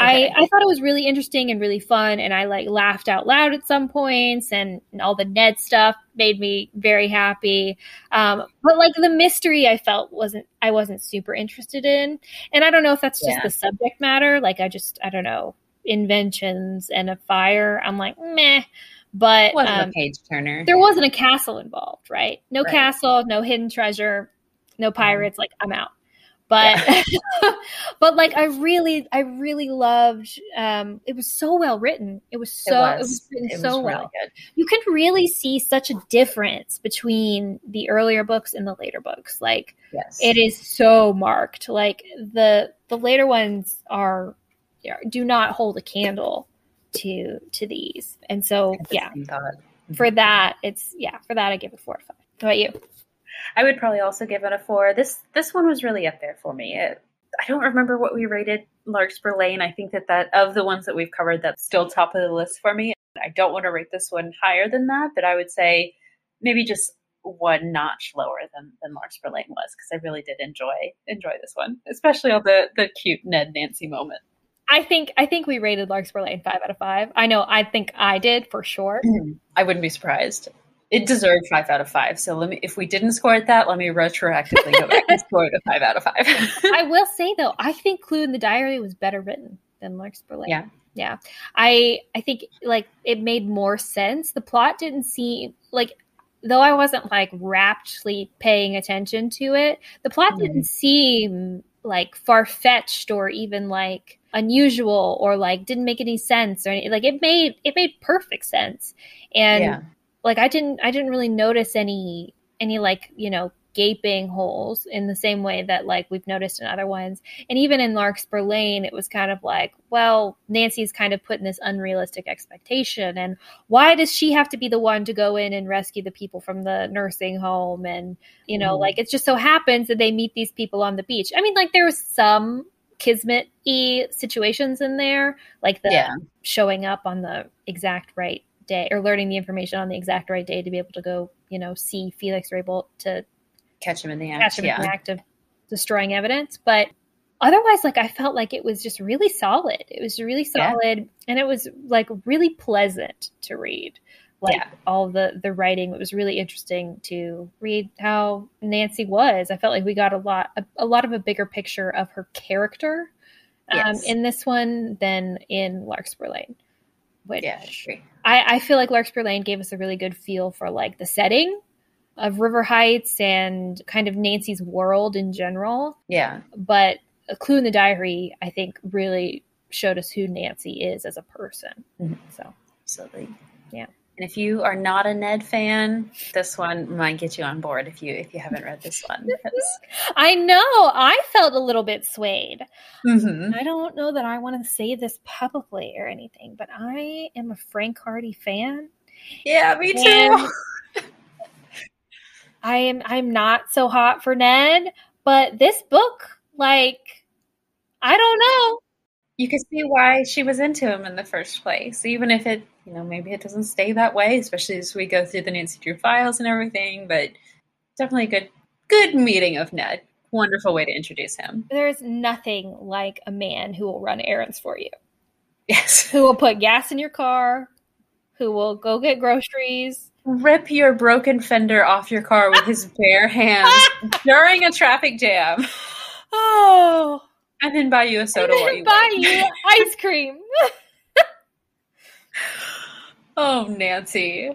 Okay. I, I thought it was really interesting and really fun, and I like laughed out loud at some points, and, and all the Ned stuff made me very happy. Um, but like the mystery, I felt wasn't I wasn't super interested in, and I don't know if that's just yeah. the subject matter. Like I just I don't know inventions and a fire. I'm like meh. But wasn't um, a page turner. There wasn't a castle involved, right? No right. castle, no hidden treasure, no mm-hmm. pirates. Like I'm out. But yeah. but like I really I really loved. Um, it was so well written. It was so it was, it was written it so was well. Really you can really see such a difference between the earlier books and the later books. Like yes. it is so marked. Like the the later ones are do not hold a candle to to these. And so yeah, for that it's yeah for that I give it four or five. How about you? I would probably also give it a four. This this one was really up there for me. It, I don't remember what we rated Larkspur Lane. I think that that of the ones that we've covered, that's still top of the list for me. I don't want to rate this one higher than that, but I would say maybe just one notch lower than than Larkspur Lane was because I really did enjoy enjoy this one, especially all the the cute Ned Nancy moment. I think I think we rated Larkspur Lane five out of five. I know I think I did for sure. I wouldn't be surprised. It deserved five out of five. So let me if we didn't score it that, let me retroactively go back and score it a five out of five. I will say though, I think Clue in the Diary was better written than Larkspur Lane. Yeah. Yeah. I I think like it made more sense. The plot didn't seem like though I wasn't like raptly paying attention to it, the plot Mhm. didn't seem like far fetched or even like unusual or like didn't make any sense or any, like it made it made perfect sense. And yeah. like I didn't I didn't really notice any any like, you know, gaping holes in the same way that like we've noticed in other ones. And even in Larkspur Lane, it was kind of like, well, Nancy's kind of put in this unrealistic expectation. And why does she have to be the one to go in and rescue the people from the nursing home? And, you know, Mhm. like it just so happens that they meet these people on the beach. I mean, like there was some kismet e situations in there, like the Yeah. showing up on the exact right day or learning the information on the exact right day to be able to go, you know, see Felix Raybolt to Catch him in the act. catch him yeah. in the act of destroying evidence. But otherwise, like I felt like it was just really solid. It was really Yeah. solid and it was like really pleasant to read. Like Yeah. all the the writing, it was really interesting to read how Nancy was. I felt like we got a lot a, a lot of a bigger picture of her character um, Yes. in this one than in Larkspur Lane. Which Yeah, I. I, feel like Larkspur Lane gave us a really good feel for like the setting of River Heights and kind of Nancy's world in general. Yeah. But A Clue in the Diary, I think, really showed us who Nancy is as a person. Mhm. So Absolutely. Yeah. And if you are not a Ned fan, this one might get you on board if you if you haven't read this one. I know I felt a little bit swayed. Mhm. I don't know that I want to say this publicly or anything, but I am a Frank Hardy fan. Yeah, me too. I am I'm not so hot for Ned, but this book, like, I don't know. You can see why she was into him in the first place, even if it, you know, maybe it doesn't stay that way, especially as we go through the Nancy Drew files and everything. But definitely a good, good meeting of Ned. Wonderful way to introduce him. There's nothing like a man who will run errands for you, Yes, who will put gas in your car, who will go get groceries. rip your broken fender off your car with his bare hands during a traffic jam, Oh, and then buy you a soda and then you buy wait. you ice cream. Oh, Nancy.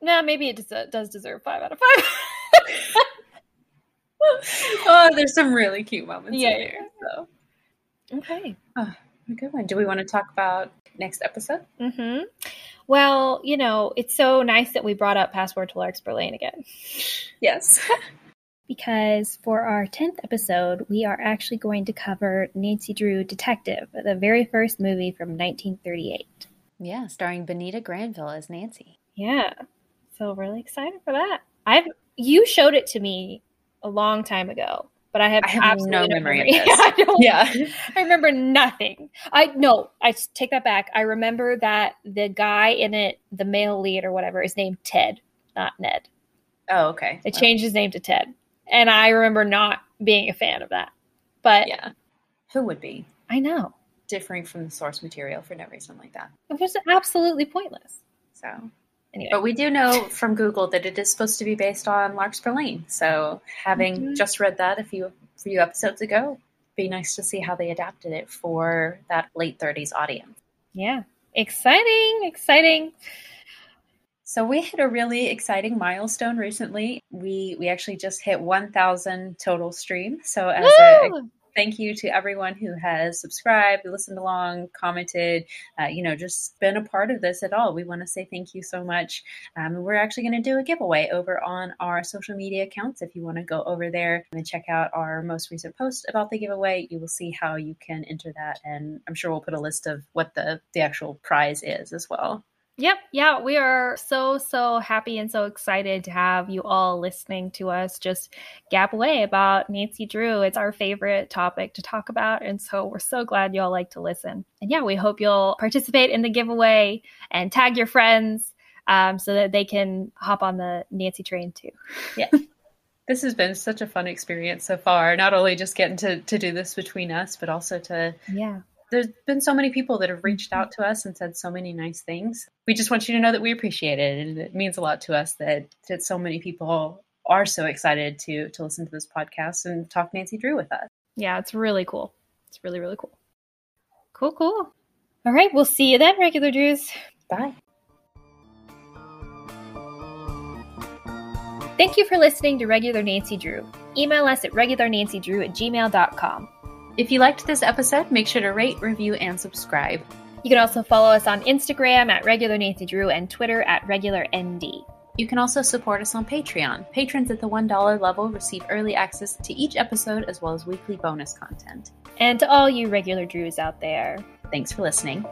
nah, maybe it des- does deserve five out of five. oh, there's some really cute moments Yeah, in there. So, okay. a good one. Do we want to talk about next episode? Mm-hmm. Well, you know, it's so nice that we brought up Password to Larkspur Lane again. Yes. because for our 10th episode, we are actually going to cover Nancy Drew Detective, the very first movie from 1938. Yeah, starring Bonita Granville as Nancy. Yeah. So really excited for that. I've you showed it to me a long time ago, but I have, I have no absolutely memory of memory. this. I, Yeah. I remember nothing. I no, I take that back. I remember that the guy in it, the male lead or whatever, is named Ted, not Ned. Oh, okay. They changed his name to Ted. And I remember not being a fan of that. But Yeah. Who would be I know. differing from the source material for no reason like that? It was absolutely pointless. So, Anyway. but we do know from Google that it is supposed to be based on Larkspur Lane. So, having Mhm. just read that a few few episodes ago, be nice to see how they adapted it for that late 30s audience. Yeah. Exciting, exciting. So we hit a really exciting milestone recently. We we actually just hit 1,000 total streams. So as a, Woo! thank you to everyone who has subscribed, listened along, commented, uh, you know, just been a part of this at all. We want to say thank you so much. Um, we're actually going to do a giveaway over on our social media accounts. If you want to go over there and check out our most recent post about the giveaway, you will see how you can enter that. And I'm sure we'll put a list of what the, the actual prize is as well. Yep. Yeah. We are so, so happy and so excited to have you all listening to us just gap away about Nancy Drew. It's our favorite topic to talk about. And so we're so glad y'all like to listen. And yeah, we hope you'll participate in the giveaway and tag your friends. um, so that they can hop on the Nancy train too. Yeah. this has been such a fun experience so far. Not only just getting to, to do this between us, but also to yeah. There's been so many people that have reached out to us and said so many nice things. We just want you to know that we appreciate it, and it means a lot to us that that so many people are so excited to to listen to this podcast and talk Nancy Drew with us. Yeah, it's really cool. It's really really cool. Cool, cool. All right, we'll see you then, regular Drews. Bye. Thank you for listening to Regular Nancy Drew. Email us at regularnancydrew at gmail.com. If you liked this episode, make sure to rate, review, and subscribe. You can also follow us on Instagram at Regular Nancy Drew and Twitter at Regular ND. You can also support us on Patreon. Patrons at the $1 level receive early access to each episode as well as weekly bonus content. And to all you regular Drews out there, thanks for listening.